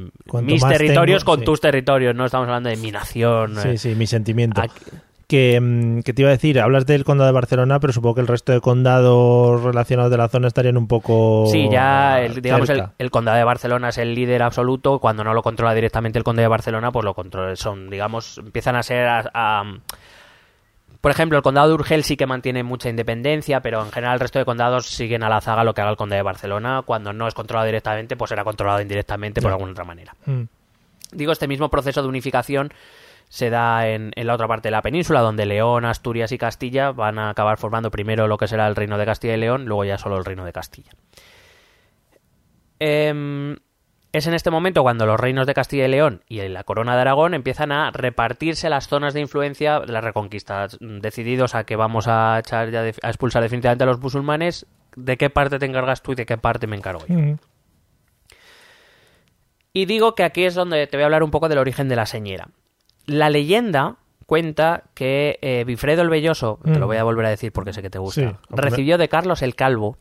mis territorios tengo, con sí. tus territorios, no estamos hablando de mi nación. Sí, sí, mi sentimiento. aquí- Que, mm, que te iba a decir, hablas del condado de Barcelona, pero supongo que el resto de condados relacionados de la zona estarían un poco. Sí, ya el, digamos el, condado de Barcelona es el líder absoluto. Cuando no lo controla directamente el conde de Barcelona, pues lo controla. Son, digamos, empiezan a ser. a- a- por ejemplo, el condado de Urgel sí que mantiene mucha independencia, pero en general el resto de condados siguen a la zaga lo que haga el conde de Barcelona. Cuando no es controlado directamente, pues será controlado indirectamente por alguna otra manera. Mm. Digo, este mismo proceso de unificación se da en, en la otra parte de la península, donde León, Asturias y Castilla van a acabar formando primero lo que será el reino de Castilla y León, luego ya solo el reino de Castilla. Em, es en este momento cuando los reinos de Castilla y León y la corona de Aragón empiezan a repartirse las zonas de influencia de la reconquista, decididos a que vamos a echar ya de- a expulsar definitivamente a los musulmanes, de qué parte te encargas tú y de qué parte me encargo yo. Mm. Y digo que aquí es donde te voy a hablar un poco del origen de la señera. La leyenda cuenta que eh, Bifredo el Belloso, te lo Mm. voy a volver a decir porque sé que te gusta, Sí, recibió de Carlos el Calvo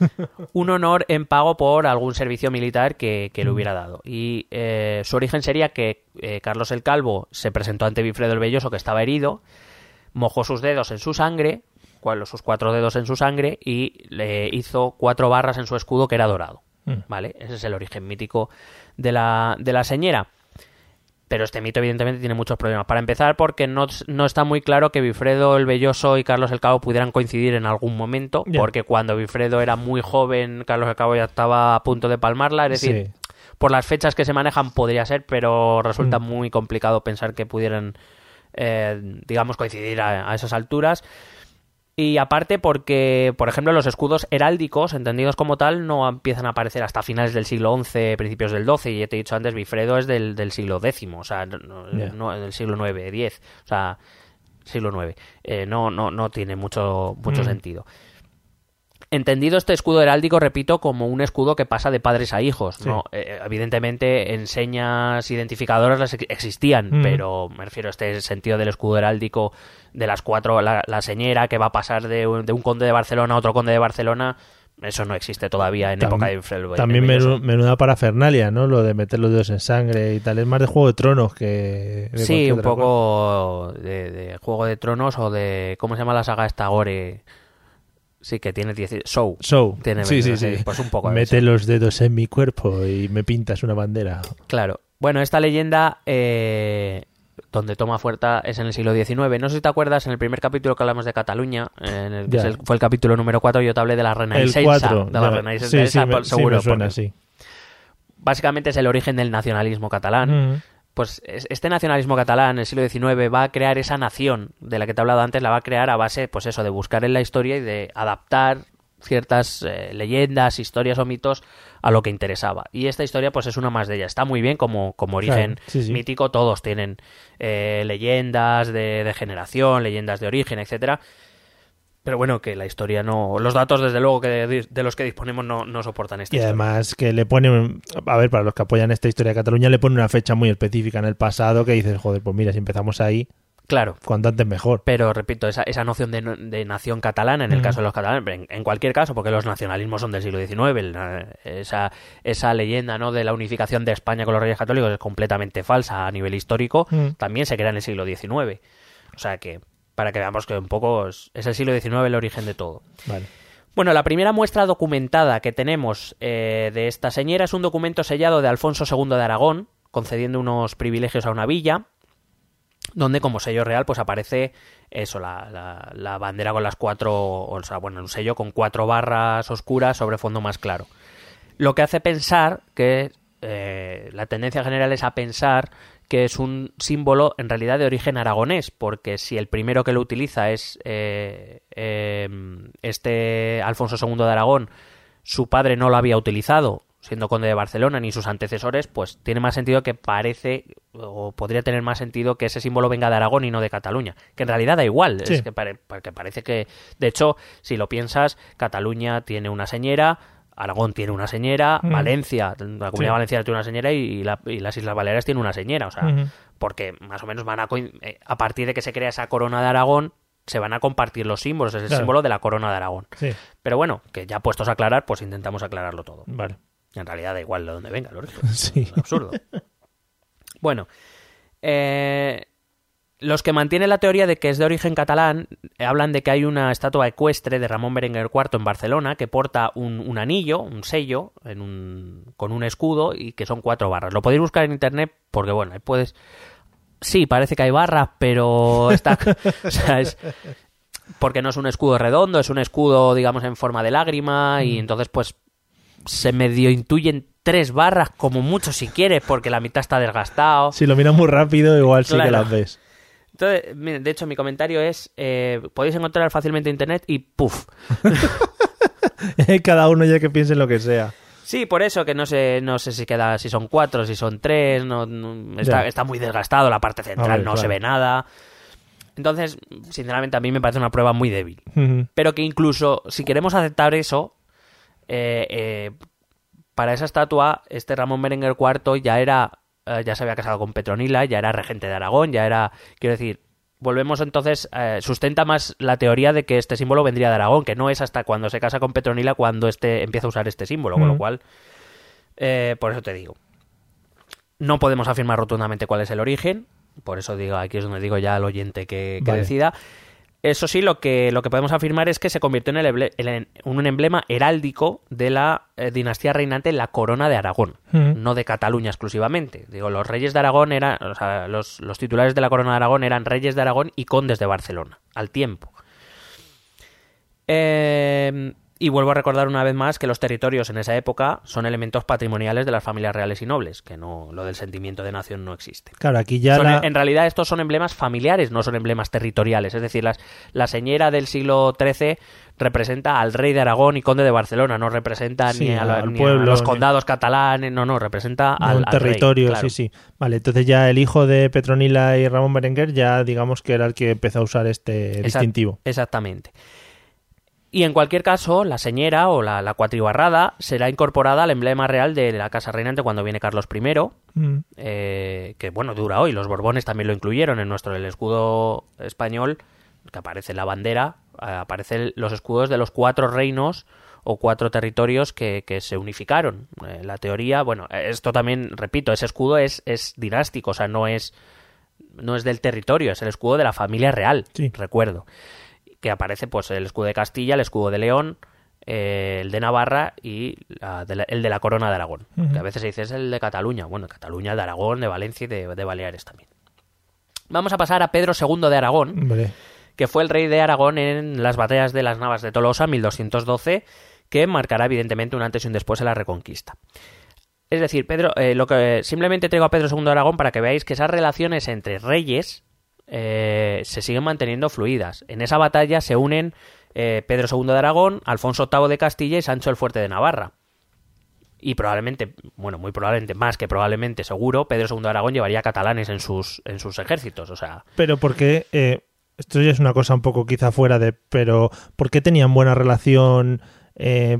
(laughs) un honor en pago por algún servicio militar que, que le hubiera dado. Y eh, su origen sería que eh, Carlos el Calvo se presentó ante Bifredo el Belloso, que estaba herido, mojó sus dedos en su sangre, cual- sus cuatro dedos en su sangre, y le hizo cuatro barras en su escudo que era dorado. Mm. ¿Vale? Ese es el origen mítico de la, de la señera. Pero este mito, evidentemente, tiene muchos problemas. Para empezar, porque no, no está muy claro que Bifredo el Belloso y Carlos el Cabo pudieran coincidir en algún momento, porque cuando Bifredo era muy joven, Carlos el Cabo ya estaba a punto de palmarla. Es decir, Sí. por las fechas que se manejan podría ser, pero resulta Mm. muy complicado pensar que pudieran, eh, digamos, coincidir a, a esas alturas. Y aparte porque, por ejemplo, los escudos heráldicos, entendidos como tal, no empiezan a aparecer hasta finales del siglo XI, principios del XII. Y ya te he dicho antes, Bifredo es del, del siglo X, o sea, no, del siglo IX, X, o sea, siglo IX. Eh, no, no, no tiene mucho, mucho Mm. sentido. Entendido este escudo heráldico, repito, como un escudo que pasa de padres a hijos. Sí. ¿no? Eh, evidentemente, enseñas identificadoras las ex- existían, Mm. pero me refiero a este sentido del escudo heráldico de las cuatro, la, la señera que va a pasar de un, de un conde de Barcelona a otro conde de Barcelona, eso no existe todavía en Tam- época de Infrel- También de Belloso. menu- menuda parafernalia, ¿no? Lo de meter los dedos en sangre y tal. Es más de Juego de Tronos que. de Sí, un poco de, de Juego de Tronos o de. ¿Cómo se llama la saga esta Gore? Sí, que tiene 10. Show. So, Tiene sí, sí, sí, sí. pues un poco Mete eso. los dedos en mi cuerpo y me pintas una bandera. Claro. Bueno, esta leyenda eh, donde toma fuerza es en el siglo XIX. No sé si te acuerdas, en el primer capítulo que hablamos de Cataluña, en el, que el- fue el capítulo número 4, yo te hablé de la El Renaissance. 4. De la Renaissance, sí, esa, sí, me, por sí seguro. me suena, porque sí. Básicamente es el origen del nacionalismo catalán. Mm. Pues es- este nacionalismo catalán en el siglo XIX va a crear esa nación de la que te he hablado antes, la va a crear a base, pues eso, de buscar en la historia y de adaptar ciertas eh, leyendas, historias o mitos a lo que interesaba. Y esta historia, pues es una más de ellas. Está muy bien como, como origen Claro, sí, sí. mítico, todos tienen eh, leyendas de, de generación, leyendas de origen, etcétera. Pero bueno, que la historia no. Los datos, desde luego, que de, de los que disponemos no, no soportan esta Y historia. además que le pone, a ver, para los que apoyan esta historia de Cataluña, le pone una fecha muy específica en el pasado que dices, joder, pues mira, si empezamos ahí, Claro. cuanto antes mejor. Pero repito, esa, esa noción de, de nación catalana, en el Ujú. caso de los catalanes, en, en cualquier caso, porque los nacionalismos son del siglo XIX, el, eh, esa, esa leyenda ¿no? de la unificación de España con los reyes católicos es completamente falsa a nivel histórico, Mm. también se crea en el siglo XIX. O sea que, para que veamos que un poco es, es el siglo XIX el origen de todo. Vale. Bueno, la primera muestra documentada que tenemos eh, de esta señora es un documento sellado de Alfonso II de Aragón, concediendo unos privilegios a una villa, donde como sello real pues aparece eso, la, la- la bandera con las cuatro, o sea, bueno, un sello con cuatro barras oscuras sobre fondo más claro. Lo que hace pensar que eh, la tendencia general es a pensar que es un símbolo en realidad de origen aragonés, porque si el primero que lo utiliza es eh, eh, este Alfonso II de Aragón, su padre no lo había utilizado, siendo conde de Barcelona, ni sus antecesores, pues tiene más sentido que parece, o podría tener más sentido que ese símbolo venga de Aragón y no de Cataluña, que en realidad da igual, Sí. es que, pare- porque parece que, de hecho, si lo piensas, Cataluña tiene una señera, Aragón tiene una señera, Mm. Valencia, la comunidad Sí. valenciana tiene una señera y, la- y las Islas Baleares tienen una señera, o sea, porque más o menos van a, eh, a partir de que se crea esa corona de Aragón, se van a compartir los símbolos, es el Claro. símbolo de la corona de Aragón. Sí, Pero bueno, que ya puestos a aclarar, pues intentamos aclararlo todo. vale. En realidad da igual de dónde venga origen. (laughs) Sí. Absurdo. Bueno, eh, los que mantienen la teoría de que es de origen catalán eh, hablan de que hay una estatua ecuestre de Ramón Berenguer IV en Barcelona que porta un, un anillo, un sello, en un, con un escudo y que son cuatro barras. Lo podéis buscar en internet porque, bueno, ahí puedes... Sí, parece que hay barras, pero (laughs) está... o sea, es... Porque no es un escudo redondo, es un escudo, digamos, en forma de lágrima y entonces, pues, se medio intuyen tres barras, como mucho si quieres, porque la mitad está desgastado. Si lo miras muy rápido, igual sí que las ves. Entonces, de hecho, mi comentario es, eh, podéis encontrar fácilmente en internet y ¡puf! (laughs) Cada uno ya que piense en lo que sea. Sí, por eso que no sé, no sé si queda, si son cuatro, si son tres, no, no- está, muy desgastado, la parte central ver, no se ve nada. Entonces, sinceramente, a mí me parece una prueba muy débil. Pero que incluso, si queremos aceptar eso, eh, eh, para esa estatua, este Ramón Berenguer IV ya era, eh, ya se había casado con Petronila, ya era regente de Aragón, ya era, quiero decir, volvemos entonces, eh, sustenta más la teoría de que este símbolo vendría de Aragón, que no es hasta cuando se casa con Petronila cuando este empieza a usar este símbolo, con lo cual, eh, por eso te digo, no podemos afirmar rotundamente cuál es el origen, por eso digo, aquí es donde digo ya al oyente que, que Vale. decida. Eso sí, lo que, lo que podemos afirmar es que se convirtió en, el emble- en un emblema heráldico de la eh, dinastía reinante, la corona de Aragón, no de Cataluña exclusivamente. Digo, los reyes de Aragón eran, o sea, los, los titulares de la corona de Aragón eran reyes de Aragón y condes de Barcelona, al tiempo. Eh, y vuelvo a recordar una vez más que los territorios en esa época son elementos patrimoniales de las familias reales y nobles, que no lo del sentimiento de nación no existe. Claro, aquí ya Son- la... En realidad estos son emblemas familiares, no son emblemas territoriales. Es decir, las, la señora del siglo XIII representa al rey de Aragón y conde de Barcelona, no representa Sí, ni, a, al ni a pueblo, los ni- condados catalanes, no, no, representa No, al, un al rey, territorio, claro. sí, sí. Vale, entonces ya el hijo de Petronila y Ramón Berenguer ya digamos que era el que empezó a usar este Exact- distintivo. Exactamente. Y en cualquier caso, la señera o la, la cuatribarrada será incorporada al emblema real de la casa reinante cuando viene Carlos I, Mm. eh, que bueno, dura hoy. Los Borbones también lo incluyeron en nuestro el escudo español, que aparece en la bandera, eh, aparecen los escudos de los cuatro reinos o cuatro territorios que, que se unificaron. Eh, la teoría, bueno, esto también, repito, ese escudo es, es dinástico, o sea, no es, no es del territorio, es el escudo de la familia real, Sí. recuerdo. Que aparece pues el escudo de Castilla, el escudo de León, eh, el de Navarra y la de la- el de la corona de Aragón. Que a veces se dice es el de Cataluña. Bueno, de Cataluña, de Aragón, de Valencia y de, de Baleares también. Vamos a pasar a Pedro II de Aragón, que fue el rey de Aragón en las batallas de las Navas de Tolosa, 1212, que marcará evidentemente un antes y un después en la Reconquista. Es decir, Pedro, eh, lo que simplemente traigo a Pedro II de Aragón para que veáis que esas relaciones entre reyes eh, se siguen manteniendo fluidas. En esa batalla se unen eh, Pedro II de Aragón, Alfonso VIII de Castilla y Sancho el Fuerte de Navarra. Y probablemente, bueno, muy probablemente, más que probablemente, seguro, Pedro II de Aragón llevaría catalanes en sus, en sus ejércitos. O sea, pero porque eh, esto ya es una cosa un poco quizá fuera de, pero ¿por qué tenían buena relación eh,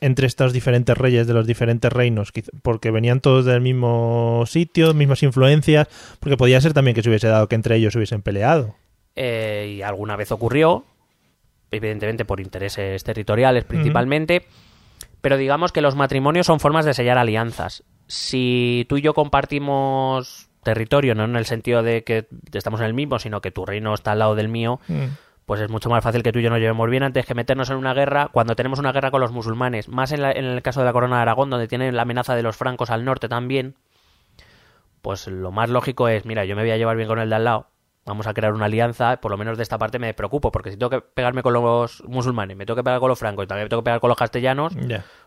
entre estos diferentes reyes de los diferentes reinos? Porque venían todos del mismo sitio, mismas influencias, porque podía ser también que se hubiese dado que entre ellos se hubiesen peleado. eh, y alguna vez ocurrió, evidentemente por intereses territoriales principalmente, pero digamos que los matrimonios son formas de sellar alianzas. Si tú y yo compartimos territorio, no en el sentido de que estamos en el mismo, sino que tu reino está al lado del mío, pues es mucho más fácil que tú y yo nos llevemos bien antes que meternos en una guerra cuando tenemos una guerra con los musulmanes. Más en, la- en el caso de la corona de Aragón, donde tienen la amenaza de los francos al norte también, pues lo más lógico es, mira, yo me voy a llevar bien con el de al lado, vamos a crear una alianza, por lo menos de esta parte me preocupo, porque si tengo que pegarme con los musulmanes, me tengo que pegar con los francos y también me tengo que pegar con los castellanos,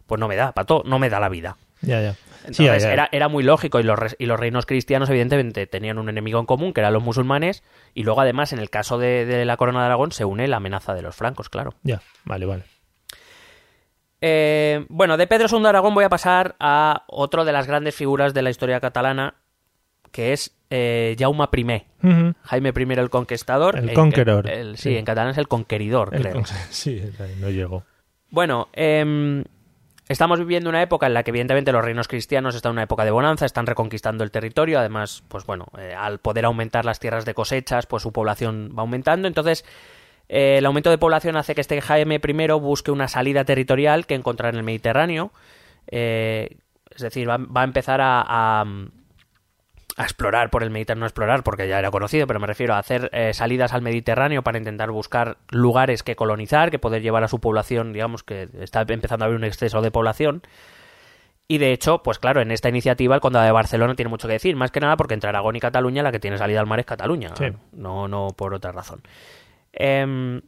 pues no me da, pato, no me da la vida. ya, ya. Entonces Sí. Era, era muy lógico y los, y los reinos cristianos evidentemente tenían un enemigo en común que eran los musulmanes y luego además en el caso de, de la corona de Aragón se une la amenaza de los francos, claro. Ya, vale, vale. Eh, bueno, de Pedro II de Aragón voy a pasar a otro de las grandes figuras de la historia catalana que es eh, Jaume I. Jaime I el Conquistador. El En- Conqueror. el- sí, Sí. en catalán es el Conqueridor, creo. con- (laughs) sí, no llegó. Bueno, em, estamos viviendo una época en la que evidentemente los reinos cristianos están en una época de bonanza, están reconquistando el territorio, además, pues bueno, eh, al poder aumentar las tierras de cosechas, pues su población va aumentando, entonces eh, el aumento de población hace que este Jaime I busque una salida territorial que encontrar en el Mediterráneo, eh, es decir, va, va a empezar a, a- a explorar por el Mediterráneo, no explorar porque ya era conocido, pero me refiero a hacer eh, salidas al Mediterráneo para intentar buscar lugares que colonizar, que poder llevar a su población, digamos que está empezando a haber un exceso de población. Y de hecho, pues claro, en esta iniciativa el condado de Barcelona tiene mucho que decir, más que nada porque entre Aragón y Cataluña la que tiene salida al mar es Cataluña, Sí. no, no por otra razón. Em,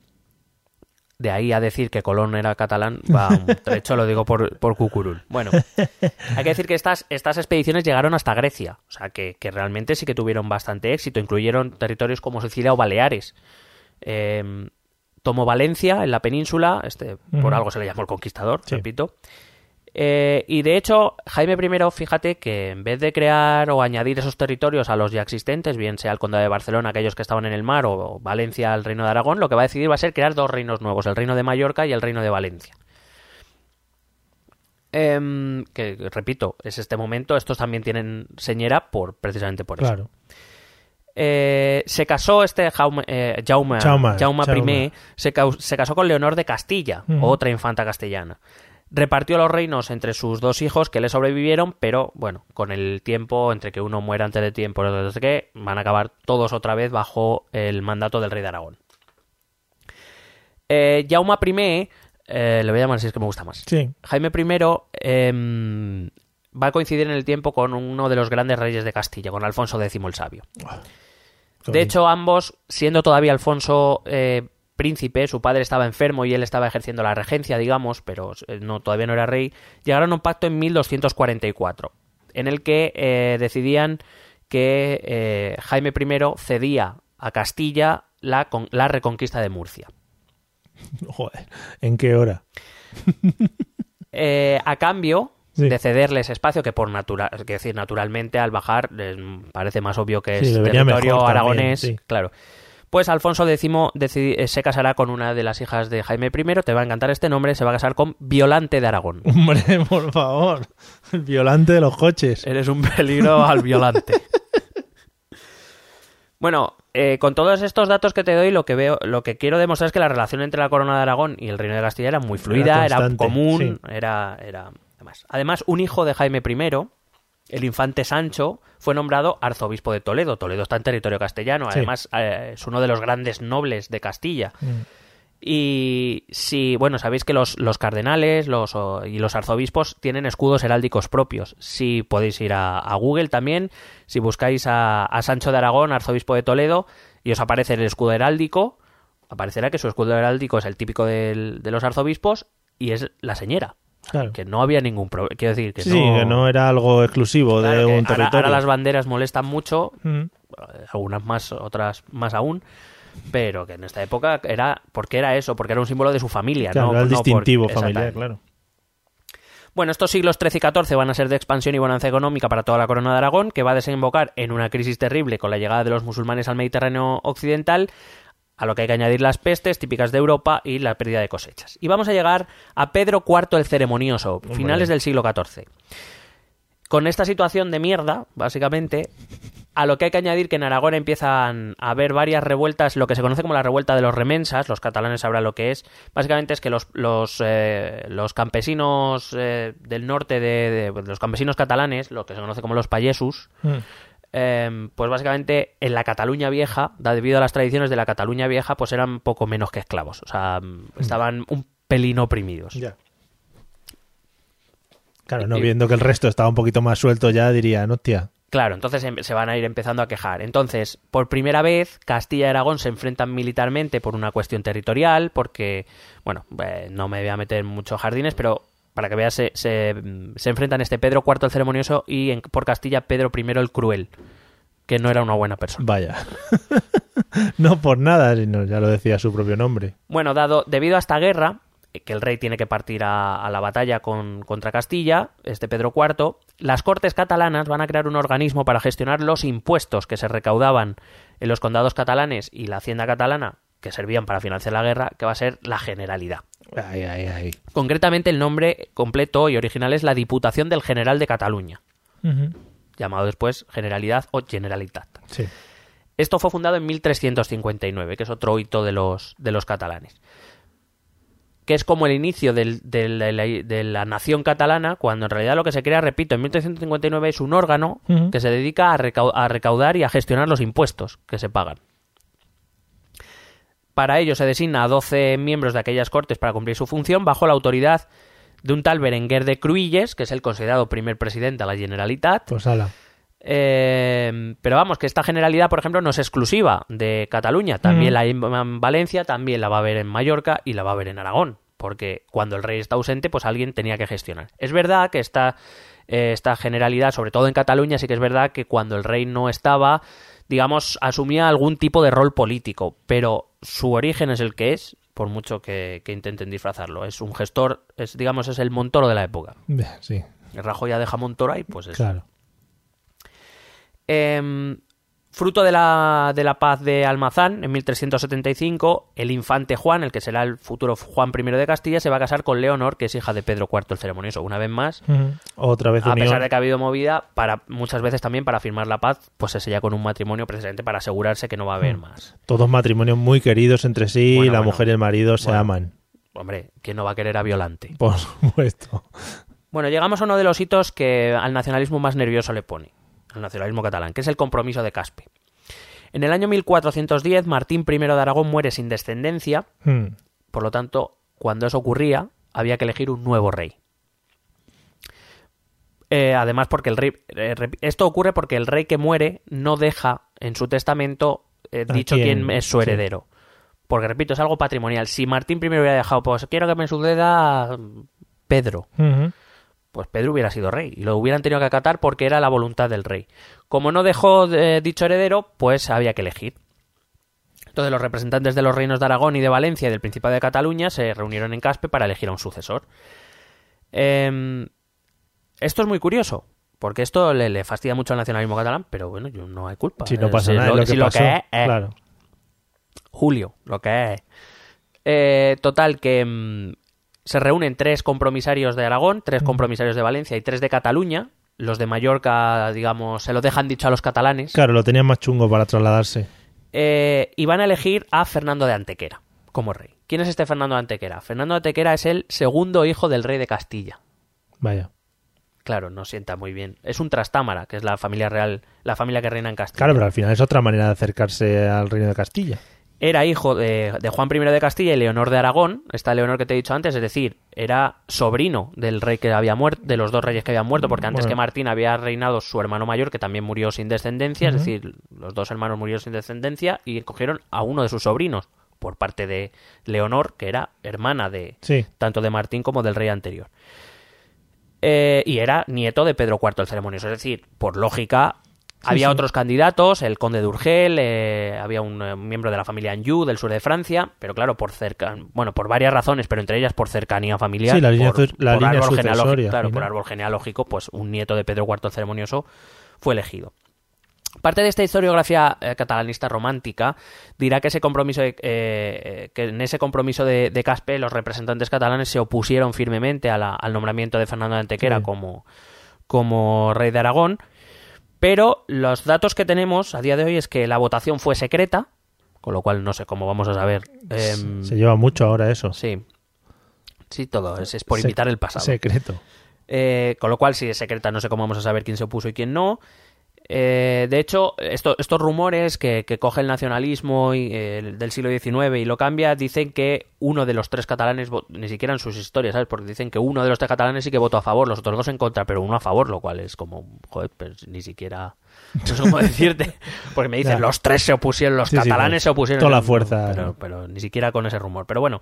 de ahí a decir que Colón era catalán, va un (laughs) trecho, lo digo por, por cucurul. Bueno, hay que decir que estas, estas expediciones llegaron hasta Grecia, o sea que, que realmente sí que tuvieron bastante éxito, incluyeron territorios como Sicilia o Baleares. Em, tomó Valencia en la península, este por algo se le llamó el conquistador, Sí. repito. Eh, y de hecho, Jaime I, fíjate que en vez de crear o añadir esos territorios a los ya existentes, bien sea el Condado de Barcelona, aquellos que estaban en el mar, o Valencia, el Reino de Aragón, lo que va a decidir va a ser crear dos reinos nuevos, el Reino de Mallorca y el Reino de Valencia. Em, que, repito, es este momento, estos también tienen señera por precisamente por eso. Eh, se casó este Jaume, eh, Jaume, Jaume. I, se, casó con Leonor de Castilla, otra infanta castellana. Repartió los reinos entre sus dos hijos que le sobrevivieron, pero bueno, con el tiempo, entre que uno muera antes de tiempo y otro qué, van a acabar todos otra vez bajo el mandato del rey de Aragón. Eh, Jaume I, eh, le voy a llamar así, es que me gusta más. Sí. Jaime I em, va a coincidir en el tiempo con uno de los grandes reyes de Castilla, con Alfonso X el Sabio. Qué De hecho, ambos, siendo todavía Alfonso eh, príncipe, su padre estaba enfermo y él estaba ejerciendo la regencia, digamos, pero eh, no, todavía no era rey, llegaron a un pacto en 1244, en el que eh, decidían que eh, Jaime I cedía a Castilla la, con- la reconquista de Murcia. (laughs) Joder, ¿en qué hora? (laughs) Eh, a cambio Sí. de cederles espacio, que por natural, decir, naturalmente al bajar parece más obvio que Sí, es territorio también, aragonés, sí. claro. Pues Alfonso X eh, se casará con una de las hijas de Jaime I, te va a encantar este nombre, se va a casar con Violante de Aragón. (laughs) Hombre, por favor. El violante de los coches. Eres un peligro al violante. (laughs) Bueno, eh, con todos estos datos que te doy, lo que veo, lo que quiero demostrar es que la relación entre la corona de Aragón y el reino de Castilla era muy fluida, era, común, sí. era, era demás. Además, un hijo de Jaime I, el infante Sancho, fue nombrado arzobispo de Toledo. Toledo está en territorio castellano, Sí. además eh, es uno de los grandes nobles de Castilla. Mm. Y si, bueno, sabéis que los, los cardenales los, o- y los arzobispos tienen escudos heráldicos propios. Si podéis ir a, a Google también, si buscáis a, a Sancho de Aragón, arzobispo de Toledo, y os aparece el escudo heráldico, aparecerá que su escudo heráldico es el típico del- de los arzobispos y es la señora. Claro. Que no había ningún problema. Quiero decir que Sí, no. que no era algo exclusivo Claro, de un ahora- territorio. ahora las banderas molestan mucho, Mm. eh, algunas más, otras más aún, pero que en esta época era porque era eso, porque era un símbolo de su familia, Claro, no, era el no distintivo familiar, claro. Bueno, estos siglos XIII y XIV van a ser de expansión y bonanza económica para toda la corona de Aragón, que va a desembocar en una crisis terrible con la llegada de los musulmanes al Mediterráneo occidental, a lo que hay que añadir las pestes típicas de Europa y la pérdida de cosechas. Y vamos a llegar a Pedro IV el Ceremonioso, finales del siglo XIV. Con esta situación de mierda, básicamente, a lo que hay que añadir que en Aragón empiezan a haber varias revueltas, lo que se conoce como la revuelta de los remensas, los catalanes sabrán lo que es. Básicamente es que los, los, eh, los campesinos eh, del norte, de, de- los campesinos catalanes, lo que se conoce como los payesus, Mm. Eh, pues básicamente en la Cataluña vieja, debido a las tradiciones de la Cataluña vieja, pues eran poco menos que esclavos. O sea, estaban un pelín oprimidos. Ya. Claro, no Y- viendo que el resto estaba un poquito más suelto ya dirían, hostia. Claro, entonces em- se van a ir empezando a quejar. Entonces, por primera vez, Castilla y Aragón se enfrentan militarmente por una cuestión territorial, porque, bueno, eh, no me voy a meter en muchos jardines, pero para que veas, se, se, se enfrentan este Pedro IV el Ceremonioso y en- por Castilla Pedro I el Cruel, que no era una buena persona. Vaya. (laughs) no por nada, sino ya lo decía su propio nombre. Bueno, dado, debido a esta guerra, eh, que el rey tiene que partir a, a la batalla con, contra Castilla, este Pedro IV, las Cortes catalanas van a crear un organismo para gestionar los impuestos que se recaudaban en los condados catalanes y la hacienda catalana, que servían para financiar la guerra, que va a ser la Generalidad. Ay, ay, ay. Concretamente, el nombre completo y original es la Diputación del General de Cataluña, llamado después Generalidad o Generalitat. Sí. Esto fue fundado en 1359, que es otro hito de los, de los catalanes. Que es como el inicio del- del- de, la, de la nación catalana, cuando en realidad lo que se crea, repito, en 1359 es un órgano que se dedica a, recau- a recaudar y a gestionar los impuestos que se pagan. Para ello se designa a 12 miembros de aquellas cortes para cumplir su función bajo la autoridad de un tal Berenguer de Cruilles, que es el considerado primer presidente de la Generalitat, Pues ala. eh, pero vamos, que esta generalidad, por ejemplo, no es exclusiva de Cataluña. También la hay en Valencia, también la va a haber en Mallorca y la va a haber en Aragón. Porque cuando el rey está ausente, pues alguien tenía que gestionar. Es verdad que esta, eh, esta generalidad, sobre todo en Cataluña, sí que es verdad que cuando el rey no estaba, digamos, asumía algún tipo de rol político. Pero su origen es el que es, por mucho que, que intenten disfrazarlo. Es un gestor, es, digamos, es el Montoro de la época. Sí, El Rajoy ya deja Montoro ahí, pues es claro. Em, fruto de la, de la paz de Almazán, en 1375, el infante Juan, el que será el futuro Juan I de Castilla, se va a casar con Leonor, que es hija de Pedro IV el Ceremonioso. Una vez más, Ujú. Otra vez a unión. pesar de que ha habido movida, para muchas veces también para firmar la paz, pues se sella con un matrimonio precisamente para asegurarse que no va a haber más. Todos matrimonios muy queridos entre sí, Bueno, la bueno. mujer y el marido se aman. Hombre, ¿quién no va a querer a Violante? Por supuesto. Bueno, llegamos a uno de los hitos que al nacionalismo más nervioso le pone, al nacionalismo catalán, que es el compromiso de Caspe. En el año 1410, Martín I de Aragón muere sin descendencia, Mm. por lo tanto, cuando eso ocurría, había que elegir un nuevo rey. Eh, además, porque el rey. eh, esto ocurre porque el rey que muere no deja en su testamento eh, ¿A dicho quién? quién es su Sí. heredero. Porque, repito, es algo patrimonial. Si Martín I hubiera dejado, pues quiero que me suceda Pedro, Ujú. Pues Pedro hubiera sido rey y lo hubieran tenido que acatar porque era la voluntad del rey. Como no dejó eh, dicho heredero, pues había que elegir. Entonces los representantes de los reinos de Aragón y de Valencia y del Principado de Cataluña se reunieron en Caspe para elegir a un sucesor. Em, esto es muy curioso, porque esto le, le fastidia mucho al nacionalismo catalán, pero bueno, yo no hay culpa. Si no pasa nada, lo- que si lo pasó. que es, es. Claro. Julio, lo que es. Eh, total, que mm, se reúnen tres compromisarios de Aragón, tres compromisarios de Valencia y tres de Cataluña. Los de Mallorca, digamos, se lo dejan dicho a los catalanes. Claro, lo tenían más chungo para trasladarse. Eh, y van a elegir a Fernando de Antequera como rey. ¿Quién es este Fernando de Antequera? Fernando de Antequera es el segundo hijo del rey de Castilla. Vaya. Claro, no sienta muy bien. Es un Trastámara, que es la familia real, la familia que reina en Castilla. Claro, pero al final es otra manera de acercarse al reino de Castilla. Era hijo de, de Juan I de Castilla y Leonor de Aragón, esta Leonor que te he dicho antes, es decir, era sobrino del rey que había muerto, de los dos reyes que habían muerto, porque antes Bueno. que Martín había reinado su hermano mayor, que también murió sin descendencia, es decir, los dos hermanos murieron sin descendencia y cogieron a uno de sus sobrinos, por parte de Leonor, que era hermana de Sí. tanto de Martín como del rey anterior. Eh, y era nieto de Pedro IV el Ceremonioso, es decir, por lógica, había sí. otros candidatos, el conde de Urgel, eh, había un eh, miembro de la familia Anjou del sur de Francia, pero claro, por cerca, bueno, por varias razones, pero entre ellas por cercanía familiar, Sí, la línea por, la por línea árbol genealógico, claro, por árbol genealógico, pues un nieto de Pedro IV el Ceremonioso fue elegido. Parte de esta historiografía eh, catalanista romántica dirá que ese compromiso de- eh, eh, que en ese compromiso de, de Caspe los representantes catalanes se opusieron firmemente a la- al nombramiento de Fernando de Antequera Sí. como, como rey de Aragón, pero los datos que tenemos a día de hoy es que la votación fue secreta, con lo cual no sé cómo vamos a saber. em, Se lleva mucho ahora eso. sí, sí, todo es, es por Sec- imitar el pasado. Secreto. Eh, con lo cual, si es secreta, no sé cómo vamos a saber quién se opuso y quién no. Eh, de hecho, esto- estos rumores que, que coge el nacionalismo y, eh, del siglo XIX y lo cambia, dicen que uno de los tres catalanes, ni siquiera en sus historias, ¿sabes? Porque dicen que uno de los tres catalanes sí que votó a favor, los otros dos en contra, pero uno a favor, lo cual es como, joder, pues ni siquiera... No sé cómo (laughs) decirte, porque me dicen, Ya. los tres se opusieron, los Sí, sí, catalanes pues, se opusieron. toda la fuerza, Pero, ¿no? pero ni siquiera con ese rumor. Pero bueno,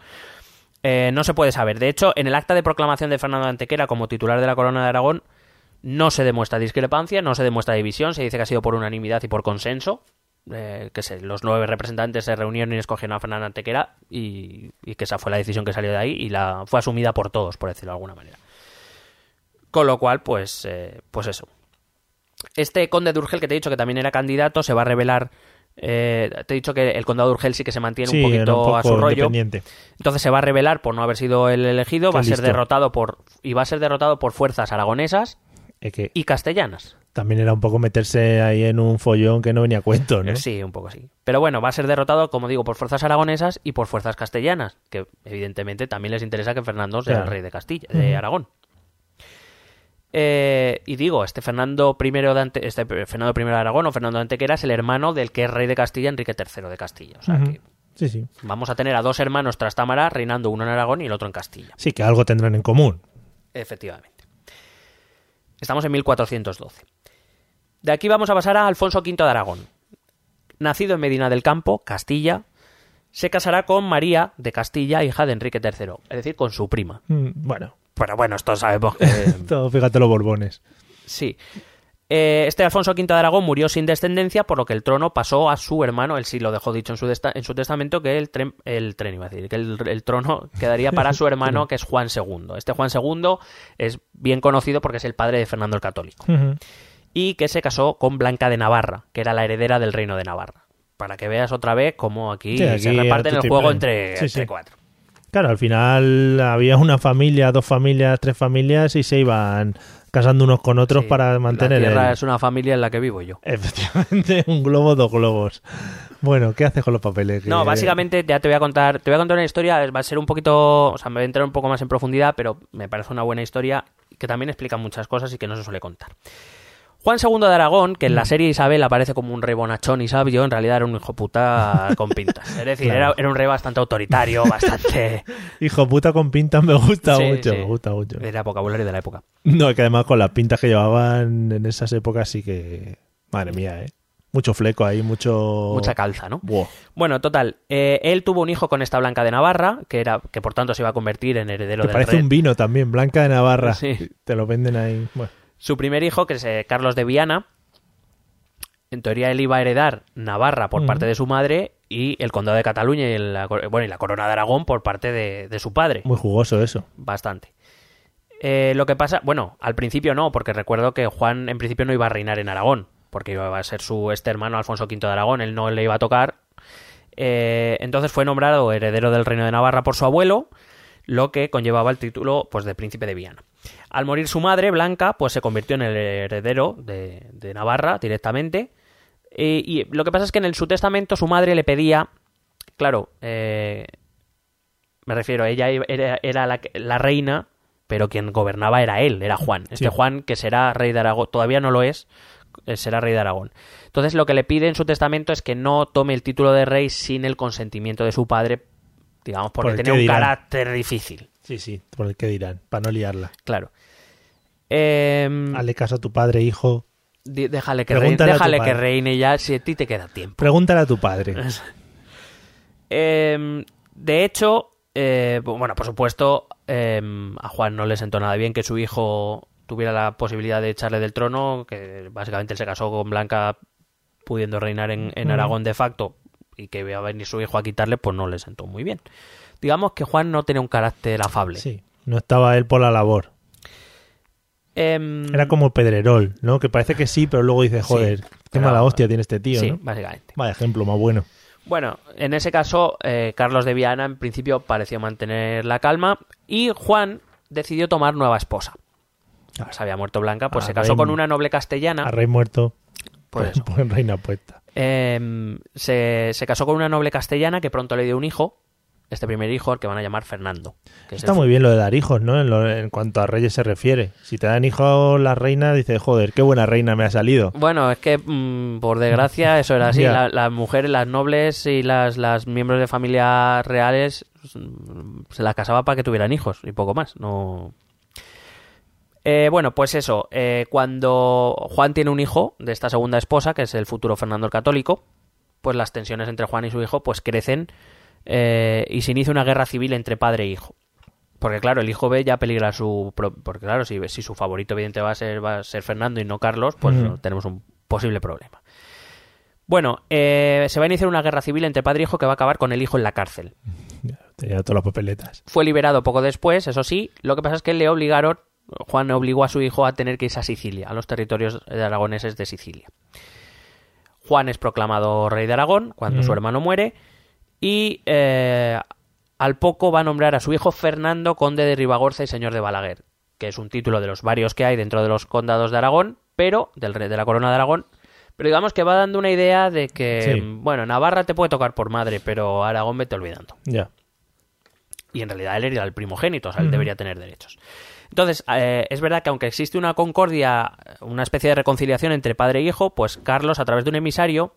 eh, no se puede saber. De hecho, en el acta de proclamación de Fernando de Antequera como titular de la corona de Aragón, no se demuestra discrepancia, no se demuestra división, se dice que ha sido por unanimidad y por consenso. eh, que se- los nueve representantes se reunieron y escogieron a Fernando Antequera y, y que esa fue la decisión que salió de ahí y la fue asumida por todos, por decirlo de alguna manera. Con lo cual, pues, eh, pues eso. Este conde de Urgel que te he dicho que también era candidato se va a revelar. eh, te he dicho que el condado de Urgel sí que se mantiene Sí, un poquito un a su rollo. Entonces se va a revelar por no haber sido el elegido, Qué va a ser derrotado por y va a ser derrotado por fuerzas aragonesas Es que y castellanas. también era un poco meterse ahí en un follón que no venía a cuento, ¿no? Sí, un poco así. Pero bueno, va a ser derrotado, como digo, por fuerzas aragonesas y por fuerzas castellanas, que evidentemente también les interesa que Fernando sea Claro. el rey de Castilla, de. Aragón. Eh, y digo, este Fernando I de Ante- este Fernando I de Aragón o Fernando de Antequera es el hermano del que es rey de Castilla, Enrique III de Castilla. O sea que Sí, sí. vamos a tener a dos hermanos Trastámara reinando uno en Aragón y el otro en Castilla. Sí, que algo tendrán en común. Efectivamente. Estamos en 1412. De aquí vamos a pasar a Alfonso V de Aragón. Nacido en Medina del Campo, Castilla, se casará con María de Castilla, hija de Enrique III, es decir, con su prima. Mm, Bueno, Pero bueno, esto sabemos que... (laughs) todo, fíjate los borbones. sí. Eh, este Alfonso V de Aragón murió sin descendencia, por lo que el trono pasó a su hermano. Él sí lo dejó dicho en su, desta- en su testamento que el tren, el tren iba a decir, que el, el trono quedaría para su hermano, (laughs) que es Juan II. Este Juan II es bien conocido porque es el padre de Fernando el Católico y que se casó con Blanca de Navarra, que era la heredera del reino de Navarra. Para que veas otra vez cómo aquí, Sí, aquí se reparten el juego entre, Sí, entre sí. cuatro. Claro, al final había una familia, dos familias, tres familias y se iban casando unos con otros Sí, para mantener La tierra el- es una familia en la que vivo yo. Efectivamente, (laughs) un globo, dos globos. Bueno, ¿qué haces con los papeles? No, básicamente ya te voy a contar, te voy a contar una historia, va a ser un poquito, o sea, me voy a entrar un poco más en profundidad, pero me parece una buena historia que también explica muchas cosas y que no se suele contar. Juan II de Aragón, que en Mm. la serie Isabel aparece como un rey bonachón y sabio, en realidad era un hijo puta (laughs) con pintas. Es decir, Claro. era, era un rey bastante autoritario, bastante... (laughs) Hijo puta con pintas me gusta Sí, mucho, sí. me gusta mucho. Era vocabulario de la época. No, que además con las pintas que llevaban en esas épocas sí que... Madre mía, ¿eh? Mucho fleco ahí, mucho... Mucha calza, ¿no? Buah. Bueno, total, eh, él tuvo un hijo con esta Blanca de Navarra, que era que por tanto se iba a convertir en heredero del parece rey. un vino también, Blanca de Navarra. Sí. Te lo venden ahí. Bueno, Su primer hijo, que es eh, Carlos de Viana. En teoría él iba a heredar Navarra por parte de su madre y el condado de Cataluña y bueno, y la corona de Aragón por parte de, de su padre. muy jugoso eso. Bastante. Eh, lo que pasa, bueno, al principio no, porque recuerdo que Juan en principio no iba a reinar en Aragón, porque iba a ser su este hermano Alfonso V de Aragón, él no le iba a tocar. Eh, entonces fue nombrado heredero del reino de Navarra por su abuelo, lo que conllevaba el título pues de príncipe de Viana. Al morir su madre, Blanca, pues se convirtió en el heredero de, de Navarra directamente. Eh, y lo que pasa es que en el- su testamento su madre le pedía, claro, eh, me refiero, ella era, era la, la reina, pero quien gobernaba era él, era Juan. Este Sí. Juan, que será rey de Aragón, todavía no lo es, eh, será rey de Aragón. Entonces lo que le pide en su testamento es que no tome el título de rey sin el consentimiento de su padre, digamos, porque Por tenía un dirán. carácter difícil. Sí, sí, por el que dirán, para no liarla. Claro. Em, Hazle caso a tu padre, hijo. déjale que, reine, déjale que reine ya si a ti te queda tiempo. Pregúntale a tu padre. (laughs) Eh, de hecho, eh, bueno, por supuesto, eh, a Juan no le sentó nada bien que su hijo tuviera la posibilidad de echarle del trono, que básicamente él se casó con Blanca pudiendo reinar en, en. Aragón de facto y que iba a venir su hijo a quitarle, pues no le sentó muy bien. Digamos que Juan no tenía un carácter afable. Sí, no estaba él por la labor. Em, Era como Pedrerol, ¿no? Que parece que sí, pero luego dice, joder, qué mala hostia tiene este tío, sí, ¿no? básicamente. Vaya ejemplo más bueno. Bueno, en ese caso, eh, Carlos de Viana en principio pareció mantener la calma y Juan decidió tomar nueva esposa. Ah. Se había muerto Blanca, pues Ah, se casó rey- con una noble castellana. A rey muerto, Pues (laughs) pues reina puesta. Eh, se, se casó con una noble castellana que pronto le dio un hijo, este primer hijo, al que van a llamar Fernando. que Está muy bien lo de dar hijos, ¿no? En, lo- en cuanto a reyes se refiere. Si te dan hijos las reinas, dices, joder, qué buena reina me ha salido. Bueno, es que mm, por desgracia (laughs) eso era así. La- las mujeres, las nobles y las, las miembros de familias reales mm, se las casaba para que tuvieran hijos y poco más. No. Eh, bueno, pues eso. eh, cuando Juan tiene un hijo de esta segunda esposa, que es el futuro Fernando el Católico, pues las tensiones entre Juan y su hijo pues crecen eh, y se inicia una guerra civil entre padre e hijo. Porque claro, el hijo ve ya peligra su... Porque claro, si, si su favorito evidente va a ser, va a ser Fernando y no Carlos, pues tenemos un posible problema. Bueno, eh, se va a iniciar una guerra civil entre padre e hijo que va a acabar con el hijo en la cárcel. (laughs) Tenía todas las papeletas. Fue liberado poco después, eso sí. Lo que pasa es que le obligaron, Juan obligó a su hijo a tener que irse a Sicilia, a los territorios de aragoneses de Sicilia. Juan es proclamado rey de Aragón cuando Mm. su hermano muere y eh, al poco va a nombrar a su hijo Fernando conde de Ribagorza y señor de Balaguer, que es un título de los varios que hay dentro de los condados de Aragón, pero del rey de la corona de Aragón. Pero digamos que va dando una idea de que, Sí. bueno, Navarra te puede tocar por madre, pero Aragón vete olvidando Ya. y en realidad él era el primogénito, o sea, él debería tener derechos. Entonces, eh, es verdad que aunque existe una concordia, una especie de reconciliación entre padre e hijo, pues Carlos, a través de un emisario,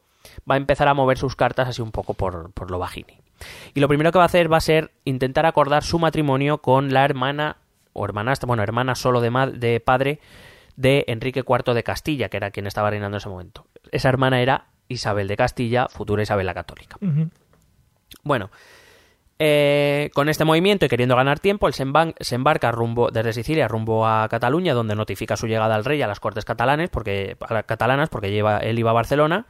va a empezar a mover sus cartas así un poco por, por lo bajini. Y lo primero que va a hacer va a ser intentar acordar su matrimonio con la hermana, o hermanastra, bueno, hermana solo de, de padre de Enrique IV de Castilla, que era quien estaba reinando en ese momento. Esa hermana era Isabel de Castilla, futura Isabel la Católica. Bueno, eh, con este movimiento y queriendo ganar tiempo, él se, se embarca rumbo desde Sicilia rumbo a Cataluña, donde notifica su llegada al rey a las cortes catalanes, porque, a las catalanas, porque lleva, él iba a Barcelona.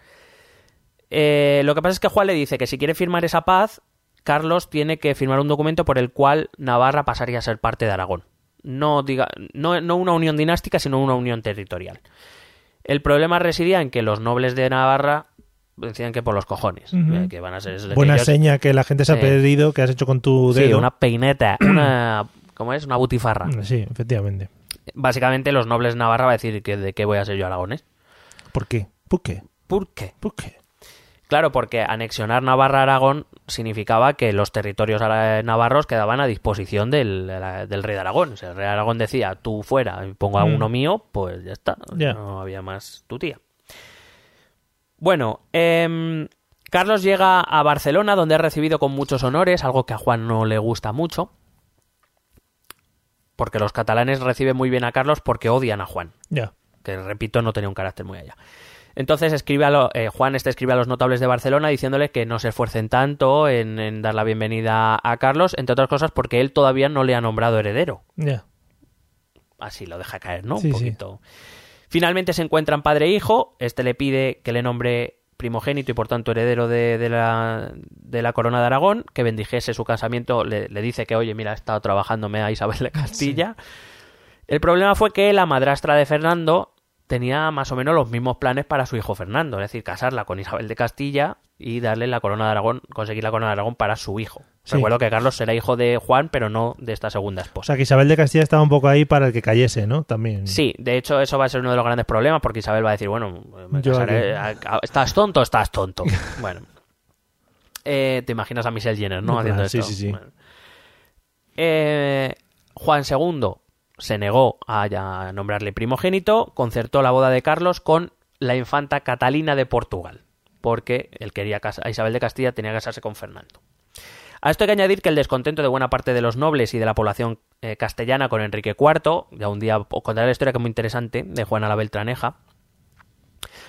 Eh, lo que pasa es que Juan le dice que si quiere firmar esa paz, Carlos tiene que firmar un documento por el cual Navarra pasaría a ser parte de Aragón. No, diga, no, no una unión dinástica, sino una unión territorial. El problema residía en que los nobles de Navarra decían que por los cojones, eh, que van a ser Buena ellos- seña que la gente se ha Sí. perdido, que has hecho con tu Sí, dedo. una peineta, (clears throat) una... ¿Cómo es? Una butifarra. Sí, efectivamente. Básicamente los nobles de Navarra va a decir que de qué voy a ser yo aragonés. ¿Por qué? ¿Por qué? ¿Por qué? ¿Por qué? Claro, porque anexionar Navarra a Aragón significaba que los territorios navarros quedaban a disposición del, del rey de Aragón. Si el rey de Aragón decía, tú fuera y pongo a Mm. uno mío, pues ya está. No había más tu tía. Bueno, em, Carlos llega a Barcelona, donde es recibido con muchos honores, algo que a Juan no le gusta mucho. Porque los catalanes reciben muy bien a Carlos porque odian a Juan Ya. que repito no tenía un carácter muy allá. Entonces escribe a lo- eh, Juan este escribe a los notables de Barcelona diciéndole que no se esfuercen tanto en, en dar la bienvenida a Carlos, entre otras cosas porque él todavía no le ha nombrado heredero. Ya. Así lo deja caer, ¿no? Sí, un sí. poquito. Finalmente se encuentran padre e hijo. Este le pide que le nombre primogénito y por tanto heredero de, de la, de la corona de Aragón, que bendijese su casamiento. Le, le dice que, oye, mira, he estado trabajándome a Isabel de Castilla. El problema fue que la madrastra de Fernando tenía más o menos los mismos planes para su hijo Fernando, es decir, casarla con Isabel de Castilla y darle la corona de Aragón, conseguir la corona de Aragón para su hijo. Sí. Recuerdo que Carlos era hijo de Juan, pero no de esta segunda O esposa. sea, que Isabel de Castilla estaba un poco ahí para el que cayese, ¿no? También. Sí, de hecho eso va a ser uno de los grandes problemas porque Isabel va a decir, bueno, me casaré- ¿estás tonto? Estás tonto. (laughs) bueno. Eh, te imaginas a Michelle Jenner, ¿no? En Haciendo sí, esto. sí, sí. Bueno. Eh, Juan II se negó a, nombrarle primogénito, concertó la boda de Carlos con la infanta Catalina de Portugal, porque él quería cas- a Isabel de Castilla tenía que casarse con Fernando. A esto hay que añadir que el descontento de buena parte de los nobles y de la población eh, castellana con Enrique IV, ya un día os contaré la historia que es muy interesante, de Juana la Beltraneja,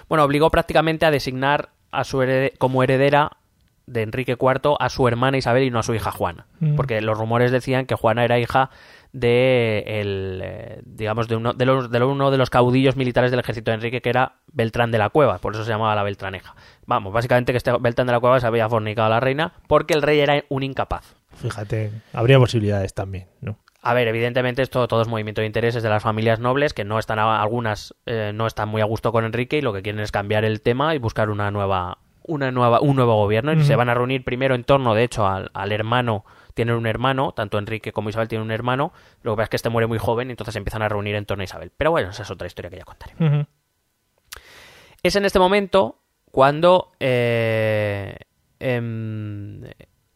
bueno, obligó prácticamente a designar a su como heredera de Enrique IV a su hermana Isabel y no a su hija Juana, Mm. porque los rumores decían que Juana era hija de el, eh, digamos de uno de los de uno de los caudillos militares del ejército de Enrique que era Beltrán de la Cueva, por eso se llamaba la Beltraneja. Vamos, básicamente que este Beltrán de la Cueva se había fornicado a la reina porque el rey era un incapaz. Fíjate, habría posibilidades también, ¿no? A ver, evidentemente esto todo es movimiento de intereses de las familias nobles que no están a- algunas eh, no están muy a gusto con Enrique y lo que quieren es cambiar el tema y buscar una nueva una nueva un nuevo gobierno y se van a reunir primero en torno de hecho al, al hermano tienen un hermano tanto Enrique como Isabel tienen un hermano lo que pasa es que este muere muy joven y entonces se empiezan a reunir en torno a Isabel. Pero bueno esa es otra historia que ya contaré. Es en este momento cuando eh, em,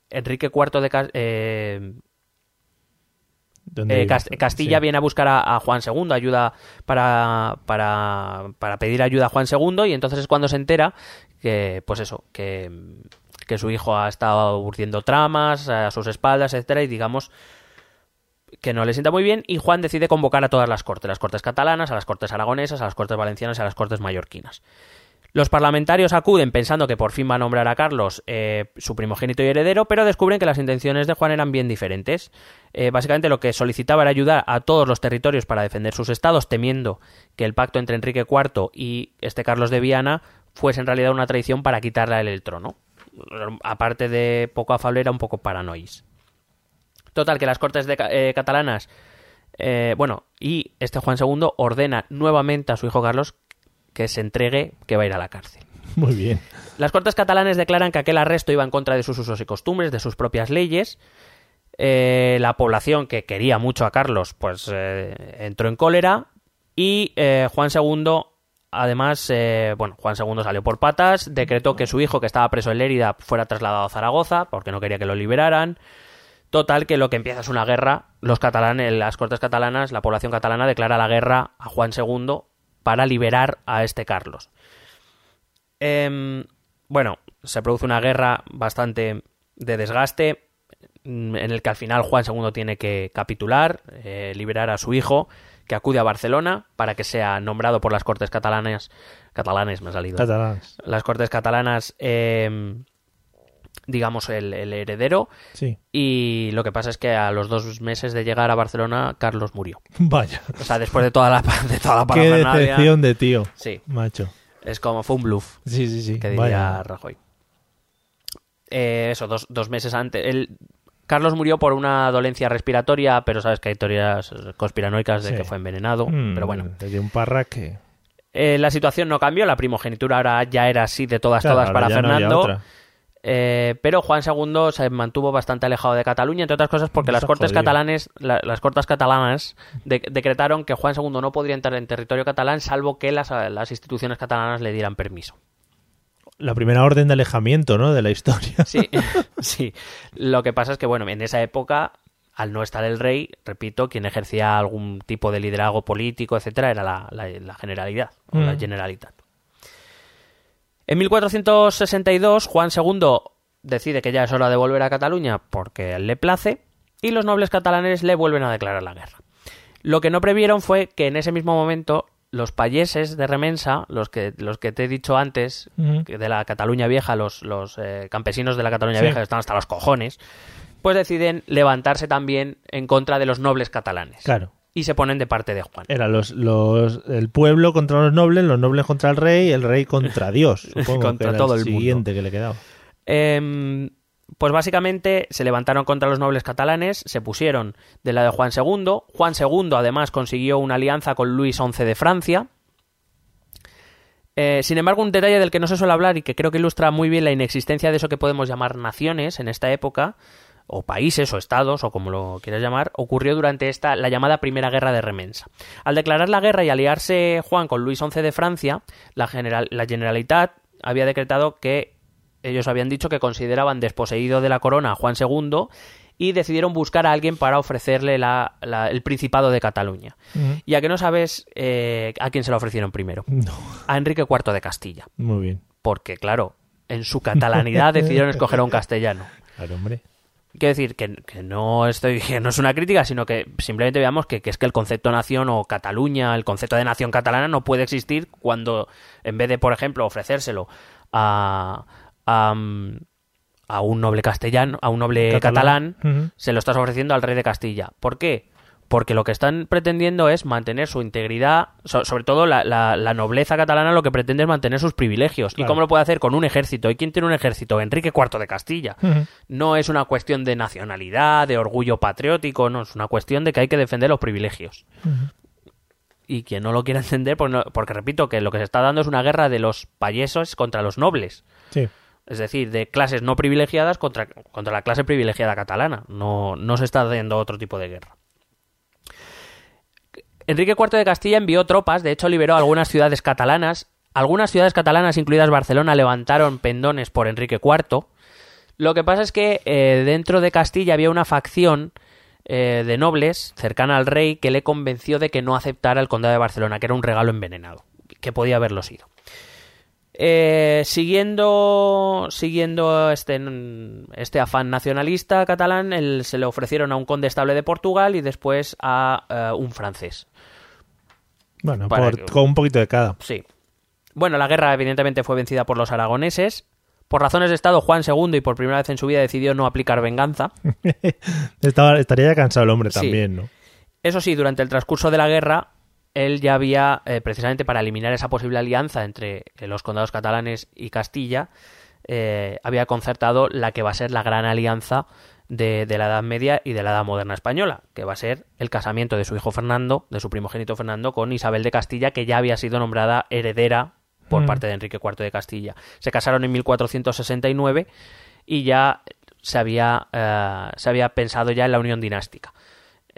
Enrique IV de eh, ¿Dónde Eh, Castilla Sí. viene a buscar a, a Juan II, ayuda para, para, para pedir ayuda a Juan II, y entonces es cuando se entera que, pues eso, que, que su hijo ha estado urdiendo tramas a sus espaldas, etcétera, y digamos que no le sienta muy bien, y Juan decide convocar a todas las cortes, las cortes catalanas, a las cortes aragonesas, a las cortes valencianas y a las cortes mallorquinas. Los parlamentarios acuden pensando que por fin va a nombrar a Carlos eh, su primogénito y heredero, pero descubren que las intenciones de Juan eran bien diferentes. Eh, básicamente lo que solicitaba era ayudar a todos los territorios para defender sus estados, temiendo que el pacto entre Enrique IV y este Carlos de Viana fuese en realidad una traición para quitarle el trono. Aparte de poco afable, era un poco paranoís. Total, que las cortes de, eh, catalanas, eh, bueno, y este Juan II ordena nuevamente a su hijo Carlos que se entregue, que va a ir a la cárcel. Muy bien. Las Cortes catalanes declaran que aquel arresto iba en contra de sus usos y costumbres, de sus propias leyes. Eh, la población que quería mucho a Carlos, pues entró en cólera. Y Juan II, además, eh, bueno, Juan II salió por patas, decretó que su hijo, que estaba preso en Lérida, fuera trasladado a Zaragoza, porque no quería que lo liberaran. Total, que lo que empieza es una guerra. Los catalanes, las cortes catalanas, la población catalana declara la guerra a Juan II para liberar a este Carlos. Em, bueno, se produce una guerra bastante de desgaste mm, en el que al final Juan II tiene que capitular, eh, liberar a su hijo, que acude a Barcelona para que sea nombrado por las Cortes catalanas, catalanes me ha salido, Catalans. las Cortes catalanas, em, digamos, el, el heredero. Sí. Y lo que pasa es que a los dos meses de llegar a Barcelona, Carlos murió. (laughs) Vaya. O sea, después de toda la, de toda la Qué decepción de tío. Sí, Macho. es como fue un bluff Sí, sí, sí. que diría Vaya. Rajoy. Eh, eso, dos, dos meses antes. Carlos murió por una dolencia respiratoria, pero sabes que hay teorías conspiranoicas de Sí. que fue envenenado. Mm, Pero bueno, dio un parra que. Eh, la situación no cambió. La primogenitura ahora ya era así de todas, Claro, todas para no Fernando. Eh, pero Juan II se mantuvo bastante alejado de Cataluña, entre otras cosas porque las cortes jodido. catalanes, la- las cortes catalanas de- decretaron que Juan II no podría entrar en territorio catalán salvo que las, las instituciones catalanas le dieran permiso. La primera orden de alejamiento, ¿no? De la historia. (laughs) Sí, (laughs) sí. Lo que pasa es que, bueno, en esa época, al no estar el rey, repito, quien ejercía algún tipo de liderazgo político, etcétera, era la, la- la generalidad, o la Mm. generalitat. En 1462, Juan II decide que ya es hora de volver a Cataluña porque le place, y los nobles catalanes le vuelven a declarar la guerra. Lo que no previeron fue que en ese mismo momento los payeses de Remensa, los que, los que te he dicho antes, que de la Cataluña Vieja, los, los eh, campesinos de la Cataluña Sí. Vieja que están hasta los cojones, pues deciden levantarse también en contra de los nobles catalanes. Claro. Y se ponen de parte de Juan. Era los, los, el pueblo contra los nobles, los nobles contra el rey, el rey contra Dios. (laughs) Supongo Contra que era todo el el mundo. siguiente que le quedaba. Em, pues básicamente se levantaron contra los nobles catalanes, se pusieron de la de Juan II. Juan II además consiguió una alianza con Luis XI de Francia. Eh, sin embargo, un detalle del que no se suele hablar y que creo que ilustra muy bien la inexistencia de eso que podemos llamar naciones en esta época, o países o estados, o como lo quieras llamar, ocurrió durante esta, la llamada Primera Guerra de Remensa. Al declarar la guerra y aliarse Juan con Luis XI de Francia, la, general, la Generalitat había decretado que ellos habían dicho que consideraban desposeído de la corona a Juan II y decidieron buscar a alguien para ofrecerle la- la- el Principado de Cataluña. Ujú. Ya que no sabes eh, a quién se lo ofrecieron primero. No, A Enrique IV de Castilla. muy bien. Porque, claro, en su catalanidad (laughs) decidieron escoger a un castellano. Claro, hombre. Quiero decir que, que no estoy, (laughs) que no es una crítica, sino que simplemente veamos que, que es que el concepto nación o Cataluña, el concepto de nación catalana no puede existir cuando, en vez de, por ejemplo, ofrecérselo a, a, a un noble castellano, a un noble Catalán. se lo estás ofreciendo al rey de Castilla. ¿Por qué? Porque lo que están pretendiendo es mantener su integridad, so- sobre todo la, la- la nobleza catalana lo que pretende es mantener sus privilegios. Claro. ¿Y cómo lo puede hacer? Con un ejército. ¿Y quién tiene un ejército? Enrique IV de Castilla. No es una cuestión de nacionalidad, de orgullo patriótico, no, es una cuestión de que hay que defender los privilegios. Y quien no lo quiera (laughs) entender, pues no- porque repito que lo que se está dando es una guerra de los payesos contra los nobles. Sí. Es decir, de clases no privilegiadas contra, contra la clase privilegiada catalana. No, no se está haciendo otro tipo de guerra. Enrique IV de Castilla envió tropas, de hecho liberó algunas ciudades catalanas. Algunas ciudades catalanas, incluidas Barcelona, levantaron pendones por Enrique IV. Lo que pasa es que eh, dentro de Castilla había una facción eh, de nobles cercana al rey que le convenció de que no aceptara el condado de Barcelona, que era un regalo envenenado, que podía haberlo sido. Eh, siguiendo siguiendo este, este afán nacionalista catalán, él- se le ofrecieron a un conde estable de Portugal y después a eh, un francés. Bueno, Para por- que- con un poquito de cada. Sí. Bueno, la guerra evidentemente fue vencida por los aragoneses. Por razones de Estado, Juan II y por primera vez en su vida decidió no aplicar venganza. (laughs) Estaba, estaría ya cansado el hombre Sí. también, ¿no? Eso sí, durante el transcurso de la guerra, él ya había, eh, precisamente para eliminar esa posible alianza entre eh, los condados catalanes y Castilla, eh, había concertado la que va a ser la gran alianza de, de la Edad Media y de la Edad Moderna española, que va a ser el casamiento de su hijo Fernando, de su primogénito Fernando, con Isabel de Castilla, que ya había sido nombrada heredera por Mm. parte de Enrique IV de Castilla. Se casaron en 1469 y ya se había, eh, se había pensado ya en la unión dinástica.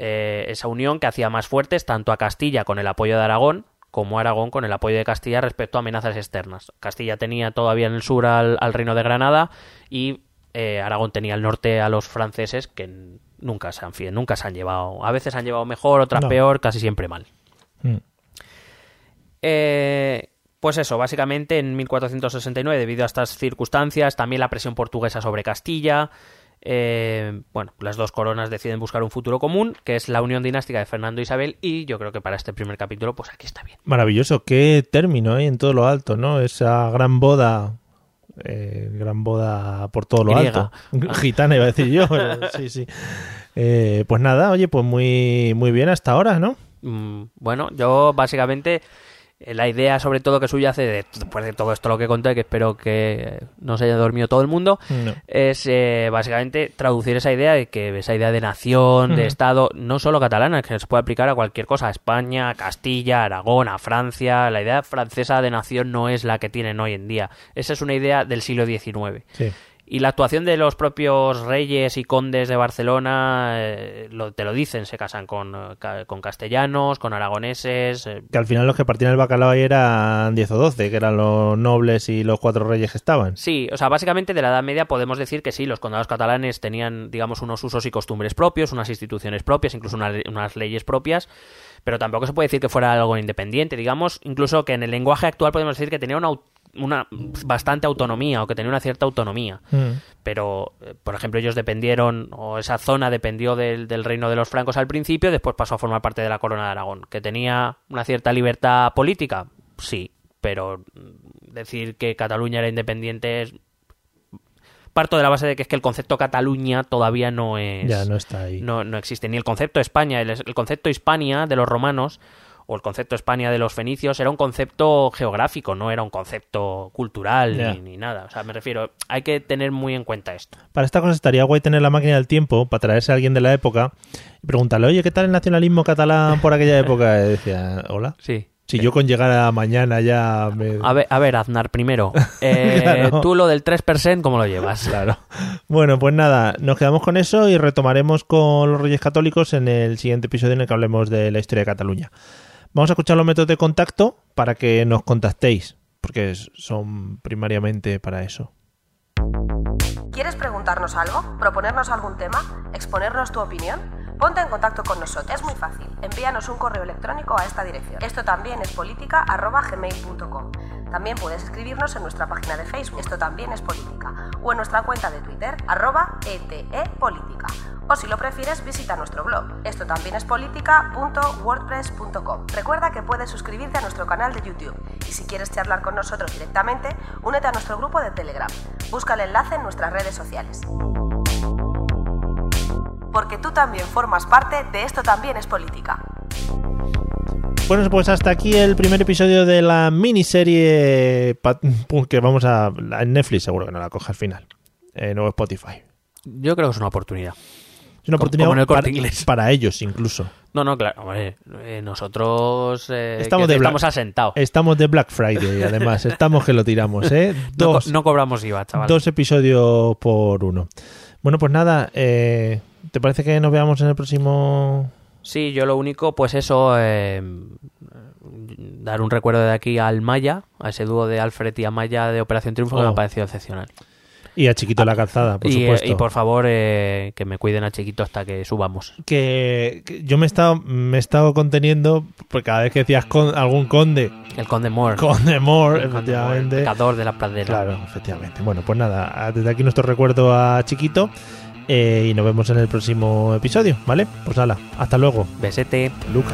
Eh, esa unión que hacía más fuertes tanto a Castilla con el apoyo de Aragón como a Aragón con el apoyo de Castilla respecto a amenazas externas. Castilla tenía todavía en el sur al, al reino de Granada y eh, Aragón tenía al norte a los franceses que nunca se han, nunca se han llevado. A veces han llevado mejor, otras No. peor, casi siempre mal. Mm. Eh, pues eso, básicamente en 1469, debido a estas circunstancias, también la presión portuguesa sobre Castilla, eh, bueno, las dos coronas deciden buscar un futuro común, que es la unión dinástica de Fernando e Isabel, y yo creo que para este primer capítulo, pues aquí está bien. Maravilloso, qué término ¿eh? en todo lo alto, ¿no? Esa gran boda, eh, gran boda por todo lo Griega. alto. (laughs) Gitana iba a decir yo, (laughs) sí, sí. Pues nada, oye, pues muy, muy bien hasta ahora, ¿no? Mm, bueno, yo básicamente la idea sobre todo que subyace de, después de todo esto lo que conté, que espero que no se haya dormido todo el mundo, No. es eh, básicamente traducir esa idea de que esa idea de nación, de. Estado, no solo catalana, que se puede aplicar a cualquier cosa, a España, a Castilla, a Aragón, a Francia. La idea francesa de nación no es la que tienen hoy en día. Esa es una idea del siglo XIX. Sí. Y la actuación de los propios reyes y condes de Barcelona eh, lo- te lo dicen, se casan con, eh, con castellanos, con aragoneses. eh, Que al final los que partían el bacalao ahí eran 10 o 12, que eran los nobles y los cuatro reyes que estaban. Sí, o sea, básicamente de la Edad Media podemos decir que sí, los condados catalanes tenían, digamos, unos usos y costumbres propios, unas instituciones propias, incluso una- unas leyes propias, pero tampoco se puede decir que fuera algo independiente, digamos, incluso que en el lenguaje actual podemos decir que tenía una, una bastante autonomía o que tenía una cierta autonomía. Mm. Pero, eh, por ejemplo, ellos dependieron, o esa zona dependió del, del reino de los francos al principio, después pasó a formar parte de la corona de Aragón. ¿Que tenía una cierta libertad política? Sí, pero mm, decir que Cataluña era independiente es... Parto de la base de que es que el concepto Cataluña todavía no es... Ya no está ahí. no, no existe. Ni el concepto España, el, el concepto Hispania de los romanos o el concepto España de los fenicios era un concepto geográfico, no era un concepto cultural ni, ni nada. O sea, me refiero, hay que tener muy en cuenta esto. Para esta cosa estaría guay tener la máquina del tiempo para traerse a alguien de la época y preguntarle, oye, ¿qué tal el nacionalismo catalán por aquella época? Y decía, hola. Sí. Si yo con llegar a mañana ya me... A ver, a ver Aznar, primero. (laughs) eh, Claro. Tú lo del 3%, ¿cómo lo llevas? Claro. Bueno, pues nada, nos quedamos con eso y retomaremos con los Reyes Católicos en el siguiente episodio en el que hablemos de la historia de Cataluña. Vamos a escuchar los métodos de contacto para que nos contactéis, porque son primariamente para eso. ¿Quieres preguntarnos algo? ¿Proponernos algún tema? ¿Exponernos tu opinión? Ponte en contacto con nosotros. Es muy fácil. Envíanos un correo electrónico a esta dirección. Esto también es política@gmail.com. También puedes escribirnos en nuestra página de Facebook. Esto también es política. O en nuestra cuenta de Twitter arroba etepolítica. O si lo prefieres, visita nuestro blog. Esto también es política.wordpress.com. Recuerda que puedes suscribirte a nuestro canal de YouTube. Y si quieres charlar con nosotros directamente, únete a nuestro grupo de Telegram. Busca el enlace en nuestras redes sociales porque tú también formas parte de Esto también es política. Bueno, pues hasta aquí el primer episodio de la miniserie (laughs) que vamos a... En Netflix seguro que no la coge al final. Eh, no Spotify. Yo creo que es una oportunidad. Una oportunidad el para, ellos incluso. No, no, claro. hombre, eh, nosotros eh, Estamos que de estamos Black- asentados. Estamos de Black Friday, (laughs) además. Estamos que lo tiramos, ¿eh? Dos, no cobramos IVA, chaval. dos episodios por uno. Bueno, pues nada, eh, ¿te parece que nos veamos en el próximo... Sí, yo lo único, pues eso, eh, dar un recuerdo de aquí al Maya, a ese dúo de Alfred y Amaya de Operación Triunfo que me Oh. ha parecido excepcional. Y a Chiquito la Calzada, por y, eh, supuesto. y por favor, eh, que me cuiden a Chiquito hasta que subamos. que, que yo me he estado me he estado conteniendo porque cada vez que decías con, algún conde El Conde Moore. conde Moore El Conde Moore, el efectivamente de la pradera. claro efectivamente bueno pues nada desde aquí nuestro recuerdo a chiquito eh, y nos vemos en el próximo episodio vale pues hala hasta luego Besete. Luca